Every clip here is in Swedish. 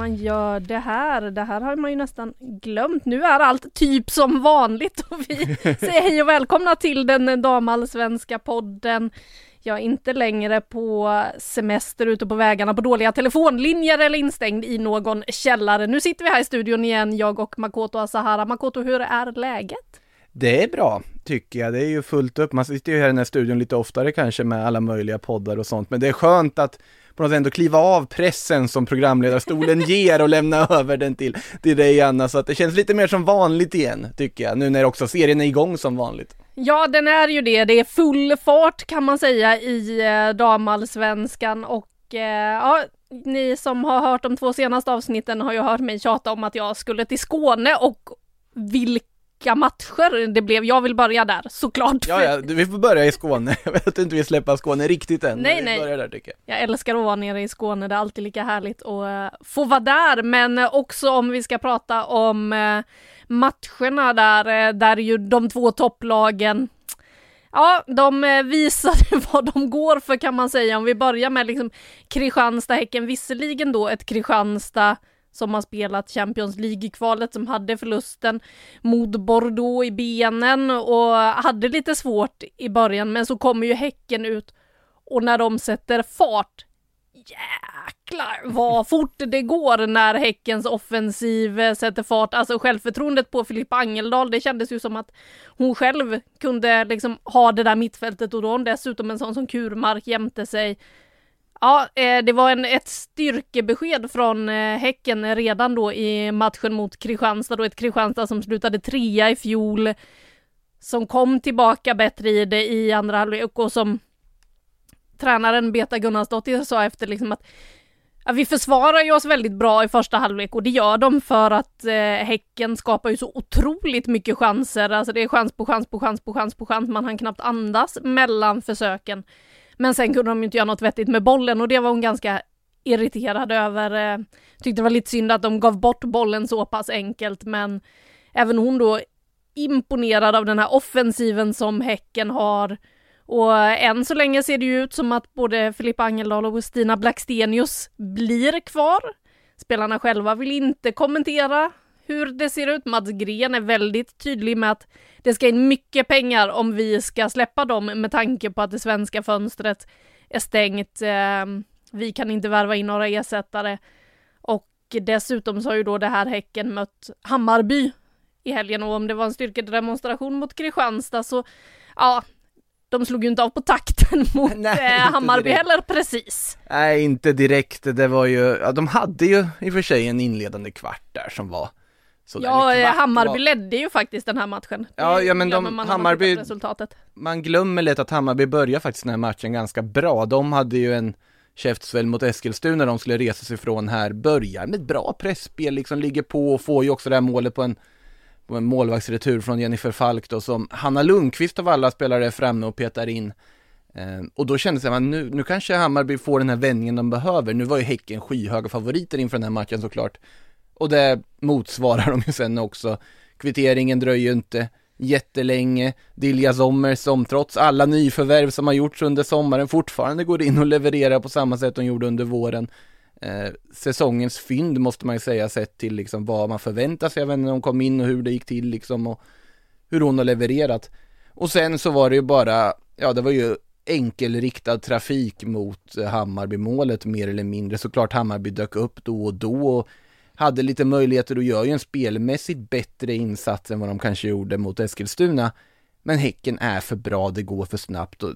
man gör det här. Det här har man ju nästan glömt. Nu är allt typ som vanligt och vi säger hej och välkomna till den damallsvenska podden. Jag är inte längre på semester ute på vägarna på dåliga telefonlinjer eller instängd i någon källare. Nu sitter vi här i studion igen, jag och Makoto Asahara. Makoto, hur är läget? Det är bra, tycker jag. Det är ju fullt upp. Man sitter ju här i den här studion lite oftare kanske med alla möjliga poddar och sånt. Men det är skönt att på något sätt ändå kliva av pressen som programledarstolen ger och lämna över den till, till dig Anna. Så att det känns lite mer som vanligt igen, tycker jag. Nu när också serien är igång som vanligt. Ja, den är ju det. Det är full fart kan man säga i eh, damallsvenskan och eh, ja, ni som har hört de två senaste avsnitten har ju hört mig tjata om att jag skulle till Skåne och vilka matcher det blev. Jag vill börja där, såklart. Ja, ja, vi får börja i Skåne. Jag vet inte vill släppa Skåne riktigt än. Nej, vi nej. där tycker jag. Jag älskar att vara nere i Skåne, det är alltid lika härligt att eh, få vara där, men också om vi ska prata om eh, matcherna där, eh, där ju de två topplagen Ja, de visade vad de går för kan man säga. Om vi börjar med liksom Kristianstad-Häcken, visserligen då ett Kristianstad som har spelat Champions League-kvalet som hade förlusten mot Bordeaux i benen och hade lite svårt i början, men så kommer ju Häcken ut och när de sätter fart, jäklar vad fort det går när Häckens offensiv eh, sätter fart. Alltså självförtroendet på Filippa Angeldal, det kändes ju som att hon själv kunde liksom ha det där mittfältet och då hon dessutom en sån som Kurmark jämte sig. Ja, eh, det var en, ett styrkebesked från eh, Häcken redan då i matchen mot Kristianstad, då ett Kristianstad som slutade trea i fjol, som kom tillbaka bättre i det i andra halvlek och som tränaren Beta Gunnarsdottir sa efter liksom att ja, vi försvarar ju oss väldigt bra i första halvlek och det gör de för att eh, Häcken skapar ju så otroligt mycket chanser. Alltså det är chans på chans på chans på chans på chans. Man hann knappt andas mellan försöken. Men sen kunde de ju inte göra något vettigt med bollen och det var hon ganska irriterad över. Eh, tyckte det var lite synd att de gav bort bollen så pass enkelt men även hon då imponerad av den här offensiven som Häcken har. Och eh, än så länge ser det ju ut som att både Filippa Angeldal och Stina Blackstenius blir kvar. Spelarna själva vill inte kommentera hur det ser ut. Mats Gren är väldigt tydlig med att det ska in mycket pengar om vi ska släppa dem med tanke på att det svenska fönstret är stängt. Eh, Vi kan inte värva in några ersättare. Och dessutom så har ju då det här Häcken mött Hammarby i helgen och om det var en styrkedemonstration mot Kristianstad så ja, de slog ju inte av på takten mot Nej, eh, Hammarby direkt. heller precis. Nej, inte direkt. Det var ju, ja, de hade ju i och för sig en inledande kvart där som var. Ja, eh, Hammarby ledde ju faktiskt den här matchen. Ja, ja, men de- Hammarby-. Man glömmer lätt att Hammarby börjar faktiskt den här matchen ganska bra. De hade ju en käftsväll mot Eskilstuna när de skulle resa sig ifrån här, börjar med ett bra pressspel, liksom ligger på och får ju också det här målet på en, på en målvaktsretur från Jennifer Falk då som Hanna Lundqvist av alla spelare är framme och petar in. Eh, och då kändes det, man, nu, nu kanske Hammarby får den här vändningen de behöver. Nu var ju Häcken skyhöga favoriter inför den här matchen såklart. Och det motsvarar de ju sen också. Kvitteringen dröjer ju inte jättelänge. Dilja Sommer som trots alla nyförvärv som har gjorts under sommaren fortfarande går in och levererar på samma sätt de gjorde under våren. Eh, säsongens fynd måste man ju säga sett till liksom vad man förväntar sig av henne när hon kom in och hur det gick till liksom och hur hon har levererat. Och sen så var det ju bara, ja det var ju enkelriktad trafik mot Hammarby-målet mer eller mindre. Såklart Hammarby dök upp då och då och hade lite möjligheter och gör ju en spelmässigt bättre insats än vad de kanske gjorde mot Eskilstuna. Men Häcken är för bra, det går för snabbt och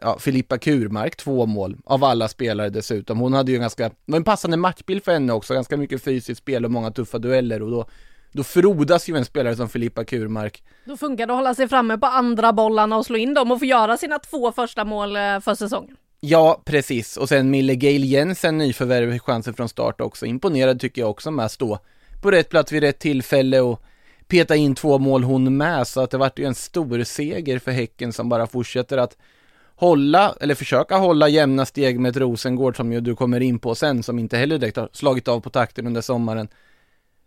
ja, Filippa Kurmark, två mål av alla spelare dessutom. Hon hade ju ganska, det var en passande matchbild för henne också, ganska mycket fysiskt spel och många tuffa dueller och då då frodas ju en spelare som Filippa Kurmark. Då funkar det att hålla sig framme på andra bollarna och slå in dem och få göra sina två första mål eh, för säsongen. Ja, precis. Och sen Mille Gail Jensen, nyförvärv, chansen från start också. Imponerad tycker jag också med att stå på rätt plats vid rätt tillfälle och peta in två mål hon med. Så att det vart ju en stor seger för Häcken som bara fortsätter att hålla, eller försöka hålla jämna steg med ett Rosengård som ju du kommer in på sen, som inte heller direkt har slagit av på takten under sommaren.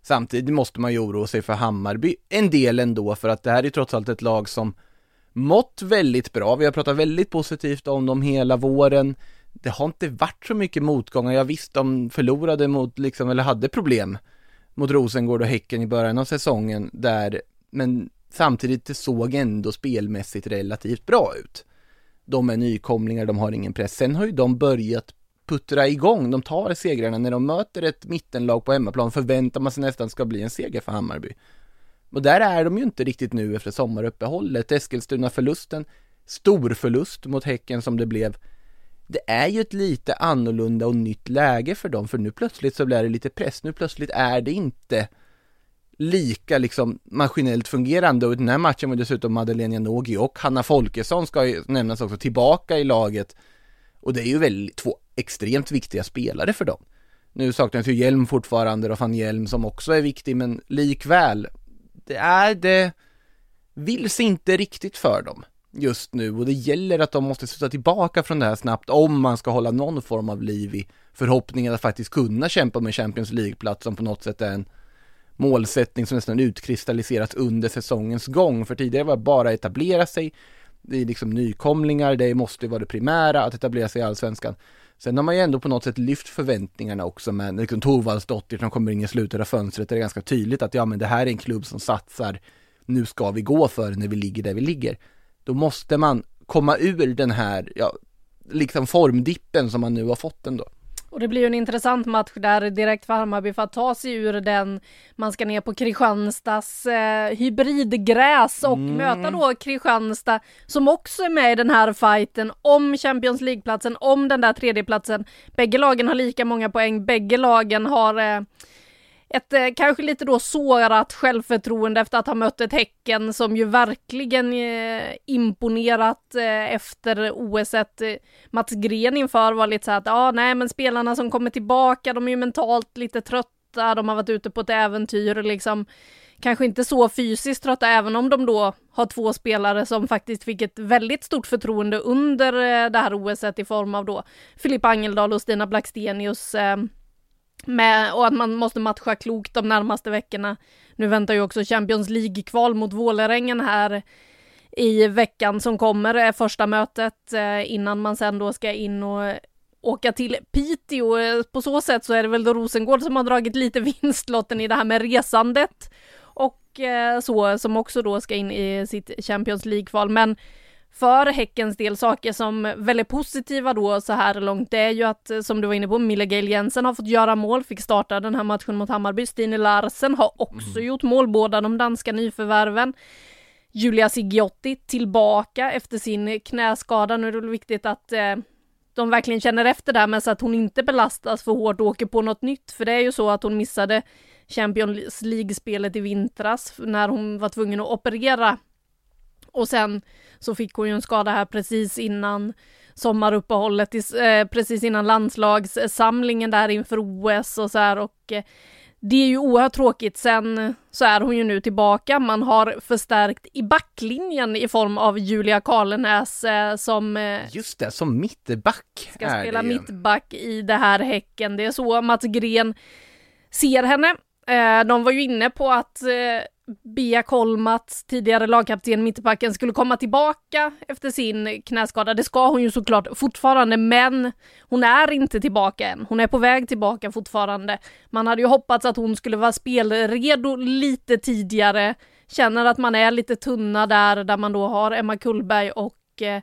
Samtidigt måste man ju oroa sig för Hammarby en del ändå, för att det här är trots allt ett lag som mått väldigt bra. Vi har pratat väldigt positivt om dem hela våren. Det har inte varit så mycket motgångar. Jag visst, de förlorade mot, liksom, eller hade problem mot Rosengård och Häcken i början av säsongen där, men samtidigt det såg ändå spelmässigt relativt bra ut. De är nykomlingar, de har ingen press. Sen har ju de börjat puttra igång, de tar segrarna när de möter ett mittenlag på hemmaplan förväntar man sig nästan ska bli en seger för Hammarby. Och där är de ju inte riktigt nu efter sommaruppehållet. Eskilstuna-förlusten, stor förlust mot Häcken som det blev. Det är ju ett lite annorlunda och nytt läge för dem, för nu plötsligt så blir det lite press. Nu plötsligt är det inte lika liksom maskinellt fungerande och i den här matchen var dessutom Madeleine Janogy och Hanna Folkesson ska ju nämnas också tillbaka i laget. Och det är ju väl två extremt viktiga spelare för dem. Nu saknas ju Hjelm fortfarande och van Hjelm som också är viktig, men likväl, det är det, vill sig inte riktigt för dem just nu och det gäller att de måste sluta tillbaka från det här snabbt om man ska hålla någon form av liv i förhoppningen att faktiskt kunna kämpa med Champions League-plats som på något sätt är en målsättning som nästan utkristalliserats under säsongens gång. För tidigare var det bara etablera sig, det är liksom nykomlingar, det måste vara det primära att etablera sig i allsvenskan. Sen har man ju ändå på något sätt lyft förväntningarna också med liksom Torvaldsdottir som kommer in i slutet av fönstret. där Det är ganska tydligt att ja, men det här är en klubb som satsar. Nu ska vi gå för när vi ligger där vi ligger. Då måste man komma ur den här, ja, liksom formdippen som man nu har fått ändå. Och det blir ju en intressant match där direkt för Hammarby för att ta sig ur den. Man ska ner på Kristianstads eh, hybridgräs och mm. möta då Kristianstad som också är med i den här fighten om Champions League-platsen, om den där tredjeplatsen. Bägge lagen har lika många poäng, bägge lagen har eh, ett eh, kanske lite då sårat självförtroende efter att ha mött ett Häcken som ju verkligen eh, imponerat eh, efter OS. Eh, Mats Gren inför var lite så att ja, ah, nej, men spelarna som kommer tillbaka, de är ju mentalt lite trötta, de har varit ute på ett äventyr liksom. Kanske inte så fysiskt trötta, även om de då har två spelare som faktiskt fick ett väldigt stort förtroende under eh, det här OS i form av då Filippa Angeldal och Stina Blackstenius eh, med, och att man måste matcha klokt de närmaste veckorna. Nu väntar ju också Champions League-kval mot Vålerengen här i veckan som kommer, är första mötet eh, innan man sen då ska in och åka till Piteå. På så sätt så är det väl då Rosengård som har dragit lite vinstlotten i det här med resandet och eh, så som också då ska in i sitt Champions League-kval. Men för Häckens del, saker som väldigt positiva då så här långt, det är ju att som du var inne på, Mille Gail Jensen har fått göra mål, fick starta den här matchen mot Hammarby. Stine Larsen har också mm. gjort mål, båda de danska nyförvärven. Julia Sigiotti tillbaka efter sin knäskada. Nu är det väl viktigt att eh, de verkligen känner efter där men så att hon inte belastas för hårt och åker på något nytt. För det är ju så att hon missade Champions League-spelet i vintras när hon var tvungen att operera och sen så fick hon ju en skada här precis innan sommaruppehållet, eh, precis innan landslagssamlingen där inför OS och så här och eh, det är ju oerhört tråkigt. Sen så är hon ju nu tillbaka. Man har förstärkt i backlinjen i form av Julia Karlenäs eh, som... Just det, som mittback. Ska spela mittback i det här Häcken. Det är så Mats Gren ser henne. De var ju inne på att Bea Kolmats, tidigare lagkapten mittbacken, skulle komma tillbaka efter sin knäskada. Det ska hon ju såklart fortfarande, men hon är inte tillbaka än. Hon är på väg tillbaka fortfarande. Man hade ju hoppats att hon skulle vara spelredo lite tidigare. Känner att man är lite tunna där, där man då har Emma Kullberg och eh,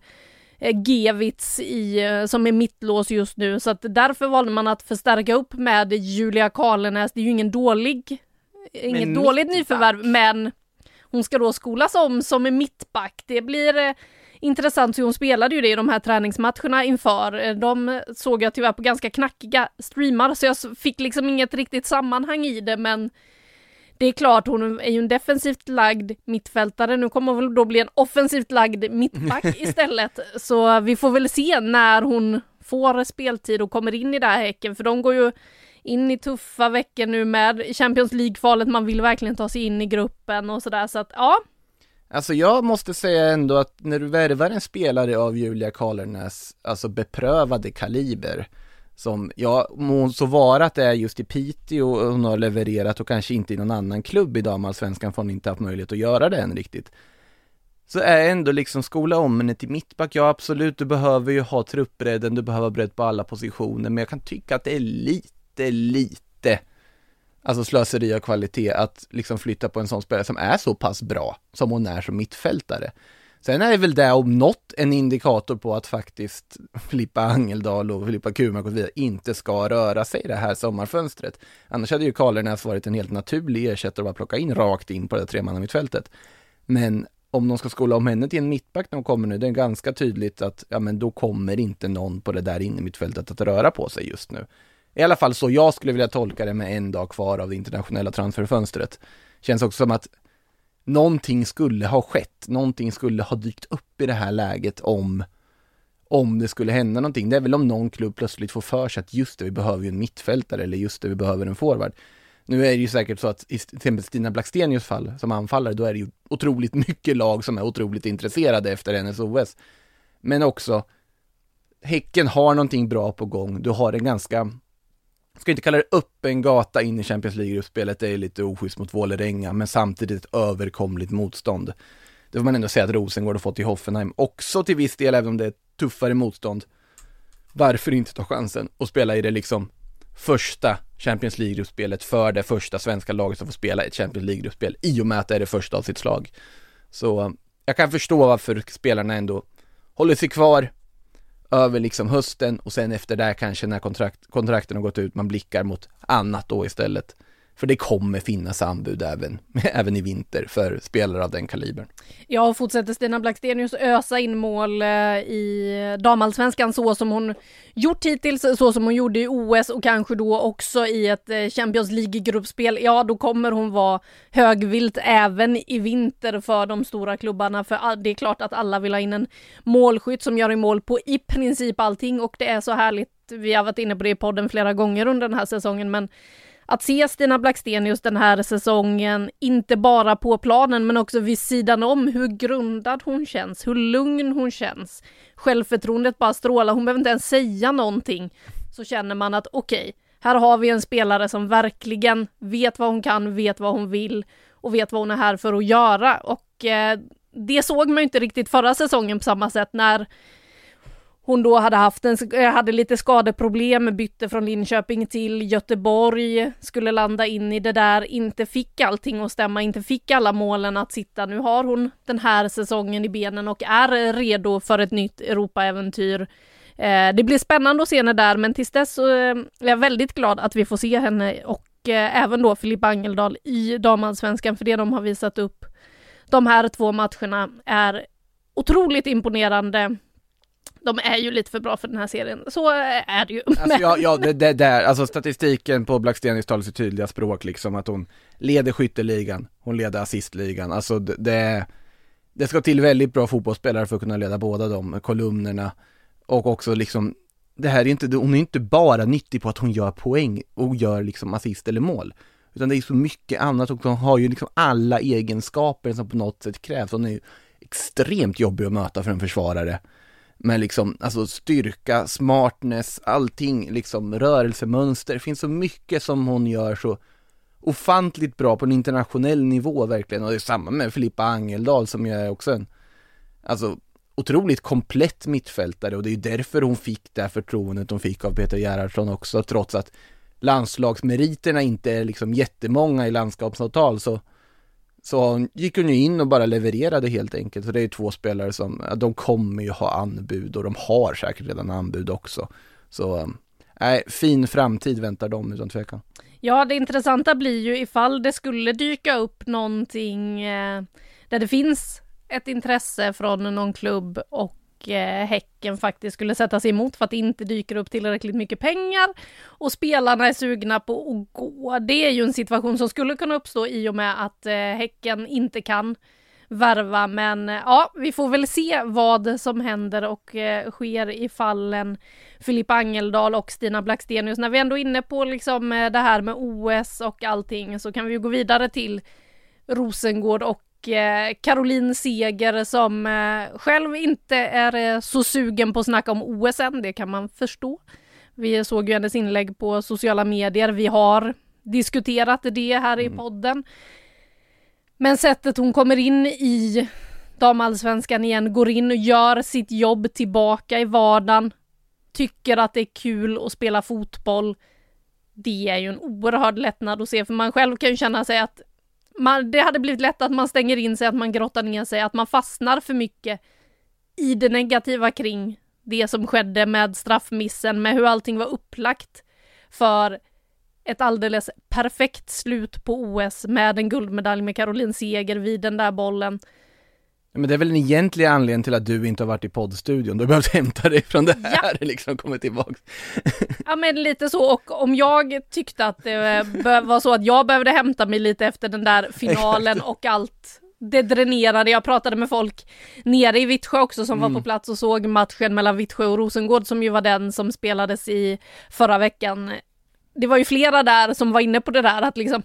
Gevits i, eh, som är mittlås just nu, så att därför valde man att förstärka upp med Julia Karlenäs. Det är ju ingen dålig inget men dåligt nyförvärv, men hon ska då skolas om som mittback. Det blir eh, intressant hur hon spelade ju det i de här träningsmatcherna inför. Eh, de såg jag tyvärr på ganska knackiga streamar så jag fick liksom inget riktigt sammanhang i det men det är klart, hon är ju en defensivt lagd mittfältare. Nu kommer hon väl då bli en offensivt lagd mittback istället. Så vi får väl se när hon får speltid och kommer in i det här Häcken, för de går ju in i tuffa veckor nu med Champions League-kvalet. Man vill verkligen ta sig in i gruppen och sådär, så att ja. Alltså jag måste säga ändå att när du värvar en spelare av Julia Karlernäs, alltså beprövade kaliber, som, ja, må så vara att det är just i Piteå och hon har levererat och kanske inte i någon annan klubb i damallsvenskan för hon inte haft möjlighet att göra det än riktigt. Så är ändå liksom skola om henne till mittback, ja absolut, du behöver ju ha truppbredden, du behöver bredd på alla positioner, men jag kan tycka att det är lite, lite Alltså slöseri av kvalitet att liksom flytta på en sån spelare som är så pass bra som hon är som mittfältare. Sen är det väl det om något en indikator på att faktiskt Filippa Angeldal och Filippa Kurmark och så vidare inte ska röra sig i det här sommarfönstret. Annars hade ju Karlernäs varit en helt naturlig ersättare att bara plocka in rakt in på det tremannamittfältet. Men om de ska skola om henne till en mittback när hon kommer nu, det är ganska tydligt att ja men då kommer inte någon på det där innermittfältet att röra på sig just nu. I alla fall så jag skulle vilja tolka det med en dag kvar av det internationella transferfönstret. Känns också som att någonting skulle ha skett, någonting skulle ha dykt upp i det här läget om om det skulle hända någonting. Det är väl om någon klubb plötsligt får för sig att just det, vi behöver ju en mittfältare eller just det, vi behöver en forward. Nu är det ju säkert så att i till exempel Stina Blackstenius fall som anfallare, då är det ju otroligt mycket lag som är otroligt intresserade efter hennes OS. Men också, Häcken har någonting bra på gång. Du har en ganska ska inte kalla det öppen gata in i Champions League-gruppspelet, det är lite oschysst mot Vålerenga, men samtidigt ett överkomligt motstånd. Det får man ändå säga att Rosengård har fått i Hoffenheim, också till viss del, även om det är tuffare motstånd. Varför inte ta chansen och spela i det liksom första Champions League-gruppspelet för det första svenska laget som får spela ett Champions League-gruppspel i och med att det är det första av sitt slag. Så jag kan förstå varför spelarna ändå håller sig kvar, över liksom hösten och sen efter det kanske när kontrakt, kontrakten har gått ut, man blickar mot annat då istället. För det kommer finnas anbud även, även i vinter för spelare av den kalibern. Ja, och fortsätter Stina Blackstenius ösa in mål eh, i damallsvenskan så som hon gjort hittills, så som hon gjorde i OS och kanske då också i ett eh, Champions League-gruppspel, ja då kommer hon vara högvilt även i vinter för de stora klubbarna. För det är klart att alla vill ha in en målskytt som gör i mål på i princip allting och det är så härligt. Vi har varit inne på det i podden flera gånger under den här säsongen, men att se Stina Blackstenius den här säsongen, inte bara på planen men också vid sidan om, hur grundad hon känns, hur lugn hon känns. Självförtroendet bara strålar, hon behöver inte ens säga någonting. Så känner man att okej, okay, här har vi en spelare som verkligen vet vad hon kan, vet vad hon vill och vet vad hon är här för att göra. Och eh, det såg man ju inte riktigt förra säsongen på samma sätt när hon då hade haft en, eh, hade lite skadeproblem, bytte från Linköping till Göteborg, skulle landa in i det där, inte fick allting att stämma, inte fick alla målen att sitta. Nu har hon den här säsongen i benen och är redo för ett nytt Europaäventyr. Eh, det blir spännande att se henne där, men tills dess så eh, är jag väldigt glad att vi får se henne och eh, även då Filippa Angeldal i damallsvenskan, för det de har visat upp de här två matcherna är otroligt imponerande de är ju lite för bra för den här serien, så är det ju. Alltså, ja, ja det, det där, alltså statistiken på Blackstenius talar sitt tydliga språk liksom, att hon leder skytteligan, hon leder assistligan, alltså det, det, det ska till väldigt bra fotbollsspelare för att kunna leda båda de kolumnerna. Och också liksom, det här är inte, hon är inte bara nyttig på att hon gör poäng och gör liksom assist eller mål. Utan det är så mycket annat och hon har ju liksom alla egenskaper som på något sätt krävs. Hon är ju extremt jobbig att möta för en försvarare med liksom, alltså styrka, smartness, allting, liksom rörelsemönster. Det finns så mycket som hon gör så ofantligt bra på en internationell nivå verkligen. Och det är samma med Filippa Angeldal som ju är också en, alltså otroligt komplett mittfältare och det är ju därför hon fick det här förtroendet hon fick av Peter Gerhardsson också, trots att landslagsmeriterna inte är liksom jättemånga i landskapsavtal så så gick hon ju in och bara levererade helt enkelt. Så det är ju två spelare som, de kommer ju ha anbud och de har säkert redan anbud också. Så um, nej, fin framtid väntar dem utan tvekan. Ja, det intressanta blir ju ifall det skulle dyka upp någonting eh, där det finns ett intresse från någon klubb och Häcken faktiskt skulle sätta sig emot för att det inte dyker upp tillräckligt mycket pengar och spelarna är sugna på att gå. Det är ju en situation som skulle kunna uppstå i och med att eh, Häcken inte kan värva, men eh, ja, vi får väl se vad som händer och eh, sker i fallen Filippa Angeldal och Stina Blackstenius. När vi ändå är inne på liksom eh, det här med OS och allting så kan vi ju gå vidare till Rosengård och Caroline Seger som eh, själv inte är eh, så sugen på att snacka om OS än, det kan man förstå. Vi såg ju hennes inlägg på sociala medier, vi har diskuterat det här i podden. Men sättet hon kommer in i damallsvenskan igen, går in och gör sitt jobb tillbaka i vardagen, tycker att det är kul att spela fotboll. Det är ju en oerhörd lättnad att se, för man själv kan ju känna sig att man, det hade blivit lätt att man stänger in sig, att man grottar ner sig, att man fastnar för mycket i det negativa kring det som skedde med straffmissen, med hur allting var upplagt för ett alldeles perfekt slut på OS med en guldmedalj med Caroline Seger vid den där bollen. Men det är väl den egentliga anledningen till att du inte har varit i poddstudion, du har behövt hämta dig från det här, ja. liksom kommit tillbaks. ja men lite så, och om jag tyckte att det var så att jag behövde hämta mig lite efter den där finalen och allt det dränerade, jag pratade med folk nere i Vittsjö också som mm. var på plats och såg matchen mellan Vittsjö och Rosengård som ju var den som spelades i förra veckan det var ju flera där som var inne på det där att liksom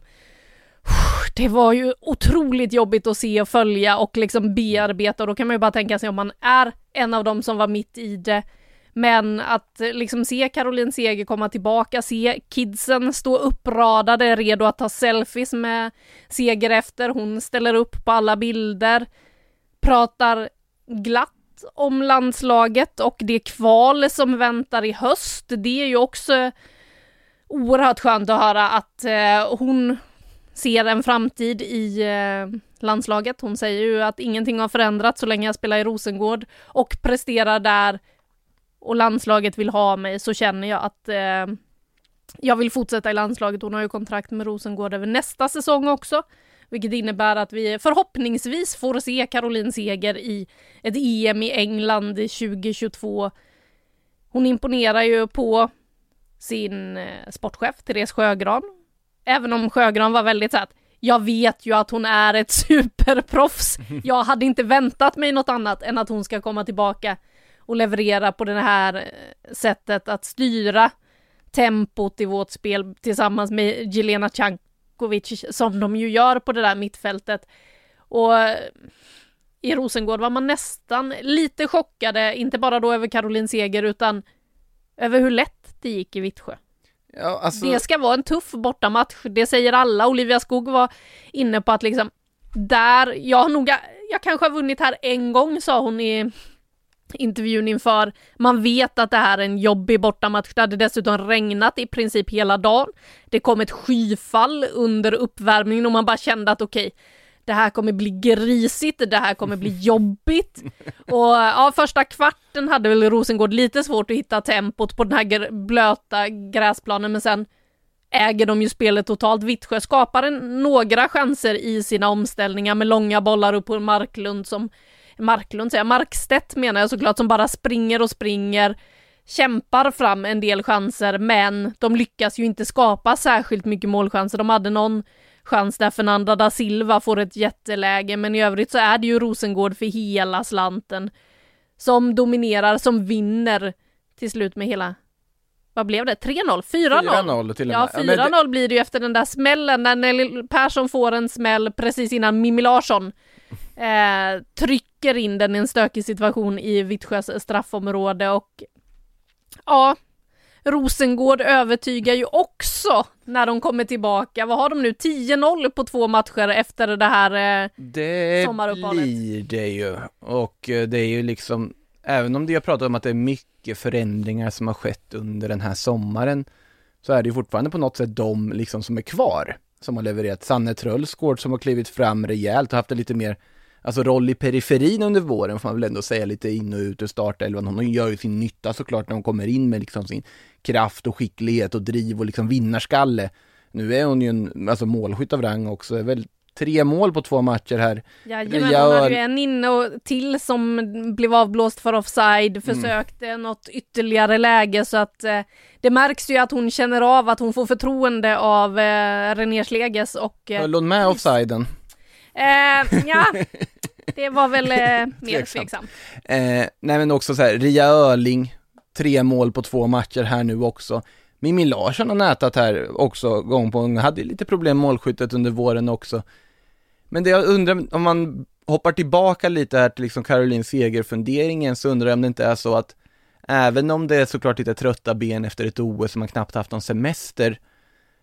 det var ju otroligt jobbigt att se och följa och liksom bearbeta och då kan man ju bara tänka sig om man är en av dem som var mitt i det. Men att eh, liksom se Caroline Seger komma tillbaka, se kidsen stå uppradade, redo att ta selfies med Seger efter, hon ställer upp på alla bilder, pratar glatt om landslaget och det kval som väntar i höst. Det är ju också oerhört skönt att höra att eh, hon ser en framtid i eh, landslaget. Hon säger ju att ingenting har förändrats så länge jag spelar i Rosengård och presterar där och landslaget vill ha mig så känner jag att eh, jag vill fortsätta i landslaget. Hon har ju kontrakt med Rosengård över nästa säsong också, vilket innebär att vi förhoppningsvis får se Caroline Seger i ett EM i England 2022. Hon imponerar ju på sin eh, sportchef Therese Sjögran. Även om Sjögran var väldigt så att jag vet ju att hon är ett superproffs. Jag hade inte väntat mig något annat än att hon ska komma tillbaka och leverera på det här eh, sättet att styra tempot i vårt spel tillsammans med Jelena Cankovic som de ju gör på det där mittfältet. Och eh, i Rosengård var man nästan lite chockade, inte bara då över Caroline Seger utan över hur lätt det gick i Vittsjö. Ja, alltså... Det ska vara en tuff bortamatch, det säger alla. Olivia Skog var inne på att liksom, där, jag har nog, jag kanske har vunnit här en gång sa hon i intervjun inför. Man vet att det här är en jobbig bortamatch. Det hade dessutom regnat i princip hela dagen. Det kom ett skyfall under uppvärmningen och man bara kände att okej, okay, det här kommer bli grisigt, det här kommer bli jobbigt. Och ja, första kvarten hade väl Rosengård lite svårt att hitta tempot på den här blöta gräsplanen, men sen äger de ju spelet totalt. Vittsjö skapar några chanser i sina omställningar med långa bollar upp på Marklund som Marklund säger Markstedt menar jag såklart, som bara springer och springer, kämpar fram en del chanser, men de lyckas ju inte skapa särskilt mycket målchanser. De hade någon chans där Fernanda da Silva får ett jätteläge, men i övrigt så är det ju Rosengård för hela slanten. Som dominerar, som vinner till slut med hela vad blev det? 3-0? 4-0? 4-0 till och med. Ja, 4-0 ja, det... blir det ju efter den där smällen när Nelly Persson får en smäll precis innan Mimmi Larsson eh, trycker in den i en stökig situation i Vittsjös straffområde och ja, Rosengård övertygar ju också när de kommer tillbaka. Vad har de nu? 10-0 på två matcher efter det här eh, det sommaruppehållet. Det blir det ju. Och eh, det är ju liksom, även om det jag pratar om att det är mycket förändringar som har skett under den här sommaren, så är det ju fortfarande på något sätt de liksom som är kvar, som har levererat. Sanne Trölsgård som har klivit fram rejält och haft en lite mer alltså roll i periferin under våren får man väl ändå säga lite in och ut ur startelvan. Hon gör ju sin nytta såklart när hon kommer in med liksom sin kraft och skicklighet och driv och liksom vinnarskalle. Nu är hon ju en alltså målskytt av rang också, är väl tre mål på två matcher här. Jajamän, hon hade ju en inne och till som blev avblåst för offside, Mm. försökte mm. något ytterligare läge så att eh, det märks ju att hon känner av att hon får förtroende av eh, René Schleges och... Eh, Höll hon med offsiden? Eh, ja, det var väl eh, mer Tveksamt. Eh, nej men också så här, Ria Öling, tre mål på två matcher här nu också. Mimmi Larsson har nätat här också gång på gång, hade lite problem med målskyttet under våren också. Men det jag undrar, om man hoppar tillbaka lite här till liksom Caroline Seger-funderingen så undrar jag om det inte är så att även om det är såklart lite trötta ben efter ett OS som man knappt haft någon semester,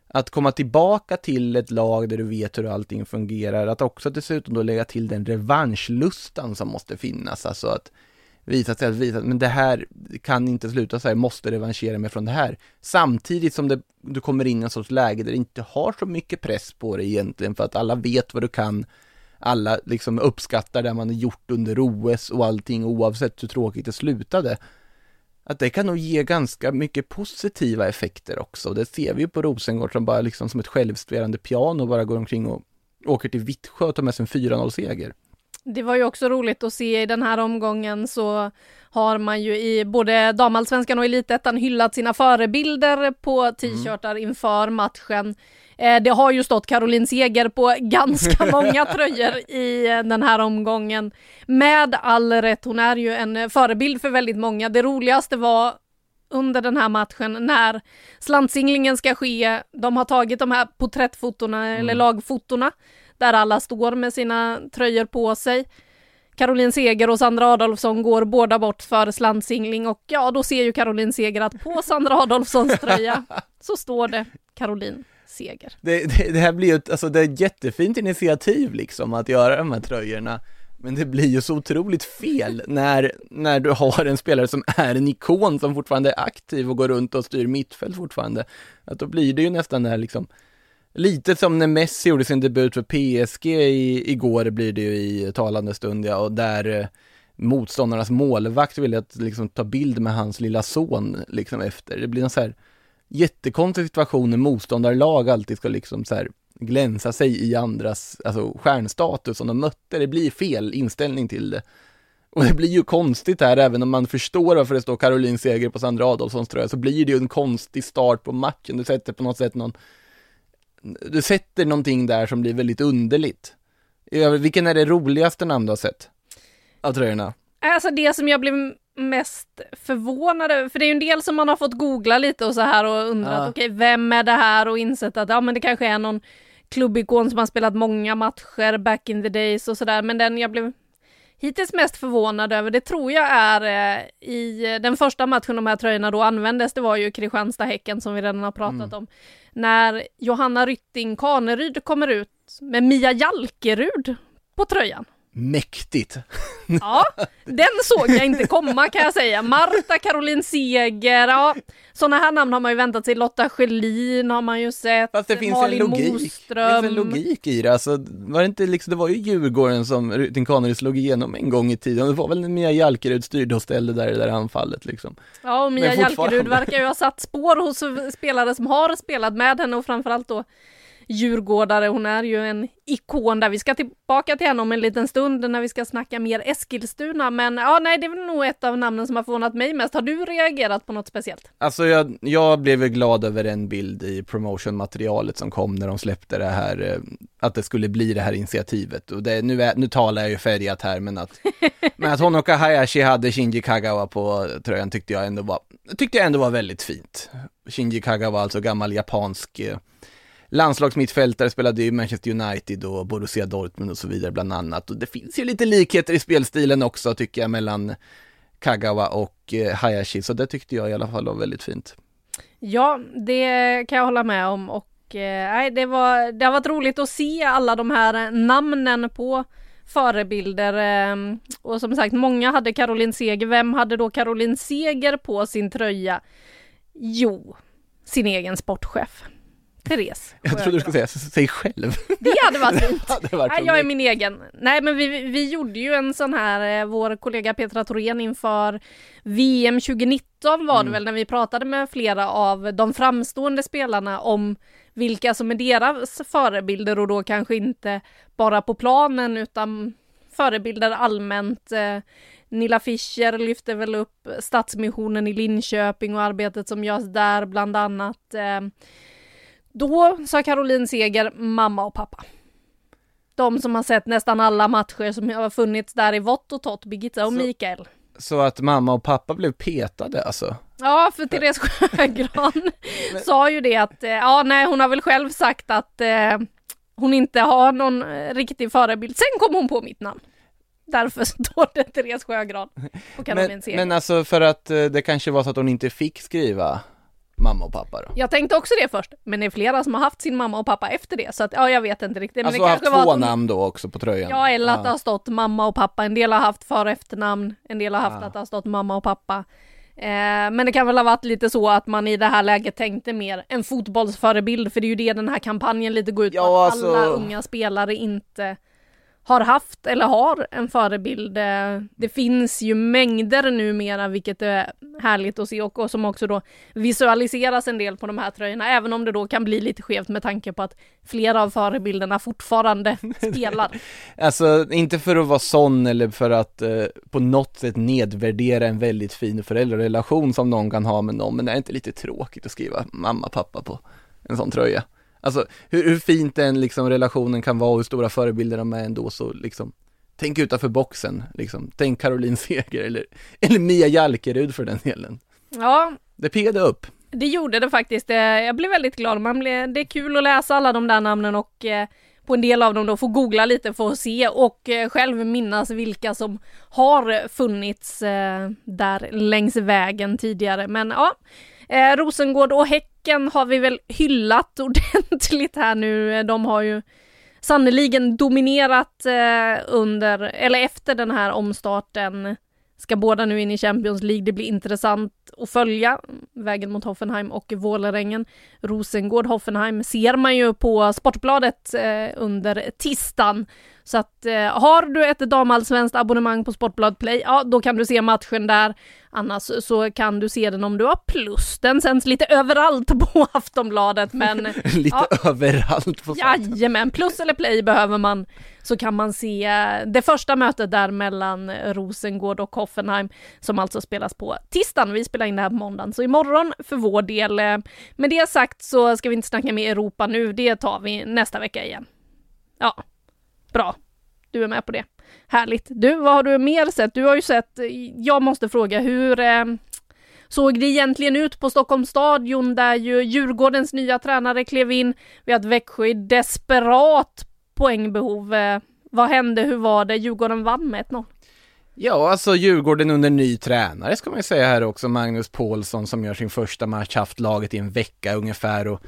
att komma tillbaka till ett lag där du vet hur allting fungerar, att också dessutom då lägga till den revanschlustan som måste finnas, alltså att visa sig att visa, men det här kan inte sluta så här, jag måste revanschera mig från det här. Samtidigt som det, du kommer in i en sorts läge där du inte har så mycket press på dig egentligen, för att alla vet vad du kan, alla liksom uppskattar det man har gjort under OS och allting oavsett hur tråkigt det slutade. Att det kan nog ge ganska mycket positiva effekter också. Det ser vi ju på Rosengård som bara liksom som ett självspelande piano bara går omkring och åker till Vittsjö och tar med sig en 4-0-seger. Det var ju också roligt att se i den här omgången så har man ju i både damallsvenskan och elitettan hyllat sina förebilder på t-shirtar inför matchen. Eh, Det har ju stått Caroline Seger på ganska många tröjor i eh, den här omgången. Med all rätt, hon är ju en förebild för väldigt många. Det roligaste var under den här matchen när slantsinglingen ska ske. De har tagit de här porträttfotona eller lagfotona där alla står med sina tröjor på sig. Caroline Seger och Sandra Adolfsson går båda bort för slantsingling och ja, då ser ju Caroline Seger att på Sandra Adolfssons tröja så står det Caroline Seger. Det, det, det här blir ju ett, alltså det är ett jättefint initiativ liksom att göra de här tröjorna. Men det blir ju så otroligt fel när, när du har en spelare som är en ikon som fortfarande är aktiv och går runt och styr mittfält fortfarande. Att då blir det ju nästan det här liksom, lite som när Messi gjorde sin debut för PSG i, igår blir det ju i talande stund ja, och där eh, motståndarnas målvakt ville att liksom ta bild med hans lilla son liksom efter. Det blir en så här jättekonstig situation när motståndarlag alltid ska liksom så här glänsa sig i andras, alltså stjärnstatus som de mötte. Det blir fel inställning till det. Och det blir ju konstigt här, även om man förstår varför det står Caroline Seger på Sandra Adolfssons tröja, så blir det ju en konstig start på matchen. Du sätter på något sätt någon, du sätter någonting där som blir väldigt underligt. Vilken är det roligaste namn du har sett? Av tröjorna? Alltså det som jag blev mest förvånad över, för det är ju en del som man har fått googla lite och så här och undrat Ja. okej vem är det här och insett att ja men det kanske är någon klubbikon som har spelat många matcher back in the days och sådär men den jag blev hittills mest förvånad över det tror jag är eh, i den första matchen de här tröjorna då användes det var ju Kristianstad-Häcken som vi redan har pratat om. När Johanna Rytting Kaneryd kommer ut med Mia Jalkerud på tröjan. Mäktigt! Ja, den såg jag inte komma kan jag säga. Marta Caroline Seger, ja. Sådana här namn har man ju väntat sig. Lotta Schelin har man ju sett. Fast det finns Malin en logik. Det finns en logik i det. Alltså, var det inte liksom, det var ju Djurgården som Rutin Kaneryd slog igenom en gång i tiden. Det var väl när Mia Jalkerud styrde och ställde där i det där anfallet liksom. Ja, och Mia. Jalkerud verkar ju ha satt spår hos spelare som har spelat med henne och framförallt då djurgårdare. Hon är ju en ikon där. Vi ska tillbaka till henne om en liten stund när vi ska snacka mer Eskilstuna. Men ja, nej, det är väl nog ett av namnen som har förvånat mig mest. Har du reagerat på något speciellt? Alltså jag, jag blev ju glad över en bild i promotionmaterialet som kom när de släppte det här, eh, att det skulle bli det här initiativet. Och det, nu, är, nu talar jag ju färgat här, men att, men att Honoka Hayashi hade Shinji Kagawa på tröjan tyckte jag ändå var, tyckte jag ändå var väldigt fint. Shinji Kagawa, alltså gammal japansk eh, landslagsmittfältare, spelade i Manchester United och Borussia Dortmund och så vidare bland annat. Och det finns ju lite likheter i spelstilen också tycker jag mellan Kagawa och eh, Hayashi, så det tyckte jag i alla fall var väldigt fint. Ja, det kan jag hålla med om och eh, nej, det, var, det har varit roligt att se alla de här namnen på förebilder ehm, och som sagt många hade Caroline Seger. Vem hade då Caroline Seger på sin tröja? Jo, sin egen sportchef. Therese. Jag trodde du skulle säga sig själv. Det hade varit fint. Det hade varit Nej, så jag är min egen. Nej men vi, vi gjorde ju en sån här, eh, vår kollega Petra Thorén inför VM 2019 var det väl när vi pratade med flera av de framstående spelarna om vilka som är deras förebilder och då kanske inte bara på planen utan förebilder allmänt. Eh, Nilla Fischer lyfte väl upp Stadsmissionen i Linköping och arbetet som görs där bland annat. Då sa Caroline Seger mamma och pappa. De som har sett nästan alla matcher som har funnits där i vått och torrt, Birgitta och Så- Mikael. Så att mamma och pappa blev petade alltså? Ja, för Therese Sjögran sa ju det att, eh, ja nej hon har väl själv sagt att eh, hon inte har någon eh, riktig förebild. Sen kom hon på mitt namn. Därför står det Therese Sjögran och Caroline Men, Seger. men alltså för att eh, det kanske var så att hon inte fick skriva mamma och pappa då? Jag tänkte också det först, men det är flera som har haft sin mamma och pappa efter det, så att ja, jag vet inte riktigt. Men Alltså det haft två hon- namn då också på tröjan? Ja, eller att det har stått mamma och pappa. En del har haft för och efternamn, en del har haft att det har stått mamma och pappa. Eh, men det kan väl ha varit lite så att man i det här läget tänkte mer en fotbollsförebild, för det är ju det den här kampanjen lite går ut på, Ja, att alltså- alla unga spelare inte har haft eller har en förebild. Eh, Det finns ju mängder numera, vilket är härligt att se och och som också då visualiseras en del på de här tröjorna, även om det då kan bli lite skevt med tanke på att flera av förebilderna fortfarande spelar. Alltså inte för att vara sån eller för att eh, på något sätt nedvärdera en väldigt fin föräldrarelation som någon kan ha med någon, men det är inte lite tråkigt att skriva mamma, pappa på en sån tröja? Alltså hur, hur fint den liksom relationen kan vara och hur stora förebilder de är ändå så liksom Tänk utanför boxen, liksom. Tänk Caroline Seger eller, eller Mia Jalkerud för den delen. Ja, Det piggade upp. det gjorde det faktiskt. Eh, Jag blev väldigt glad. Man blev, det är kul att läsa alla de där namnen och eh, på en del av dem då få googla lite för att se och eh, själv minnas vilka som har funnits där längs vägen tidigare. Men ja, eh, Rosengård och Häcken har vi väl hyllat ordentligt här nu. De har ju sannoliken dominerat eh, under, eller efter den här omstarten. Ska båda nu in i Champions League. Det blir intressant att följa vägen mot Hoffenheim och Vålerengen. Rosengård, Hoffenheim ser man ju på Sportbladet eh, under tisdagen. Så att eh, har du ett damallsvenskt abonnemang på Sportbladet Play, ja då kan du se matchen där. Annars så kan du se den om du har plus. Den sänds lite överallt på Aftonbladet men Lite Ja. överallt på Jajamän, plus eller play behöver man så kan man se eh, det första mötet där mellan Rosengård och Hoffenheim som alltså spelas på tisdagen. Vi spelar in det här på måndagen, så imorgon för vår del. eh, Med det sagt så ska vi inte snacka med Europa nu, det tar vi nästa vecka igen. Ja, bra. Du är med på det. Härligt. Du, vad har du mer sett? Du har ju sett, jag måste fråga, hur eh, såg det egentligen ut på Stockholms stadion där ju Djurgårdens nya tränare klev in? Vi har ett Växjö i desperat poängbehov. Eh, vad hände? Hur var det? Djurgården vann med 1-0. Ja, alltså Djurgården under ny tränare ska man ju säga här också, Magnus Paulsson som gör sin första match, haft laget i en vecka ungefär och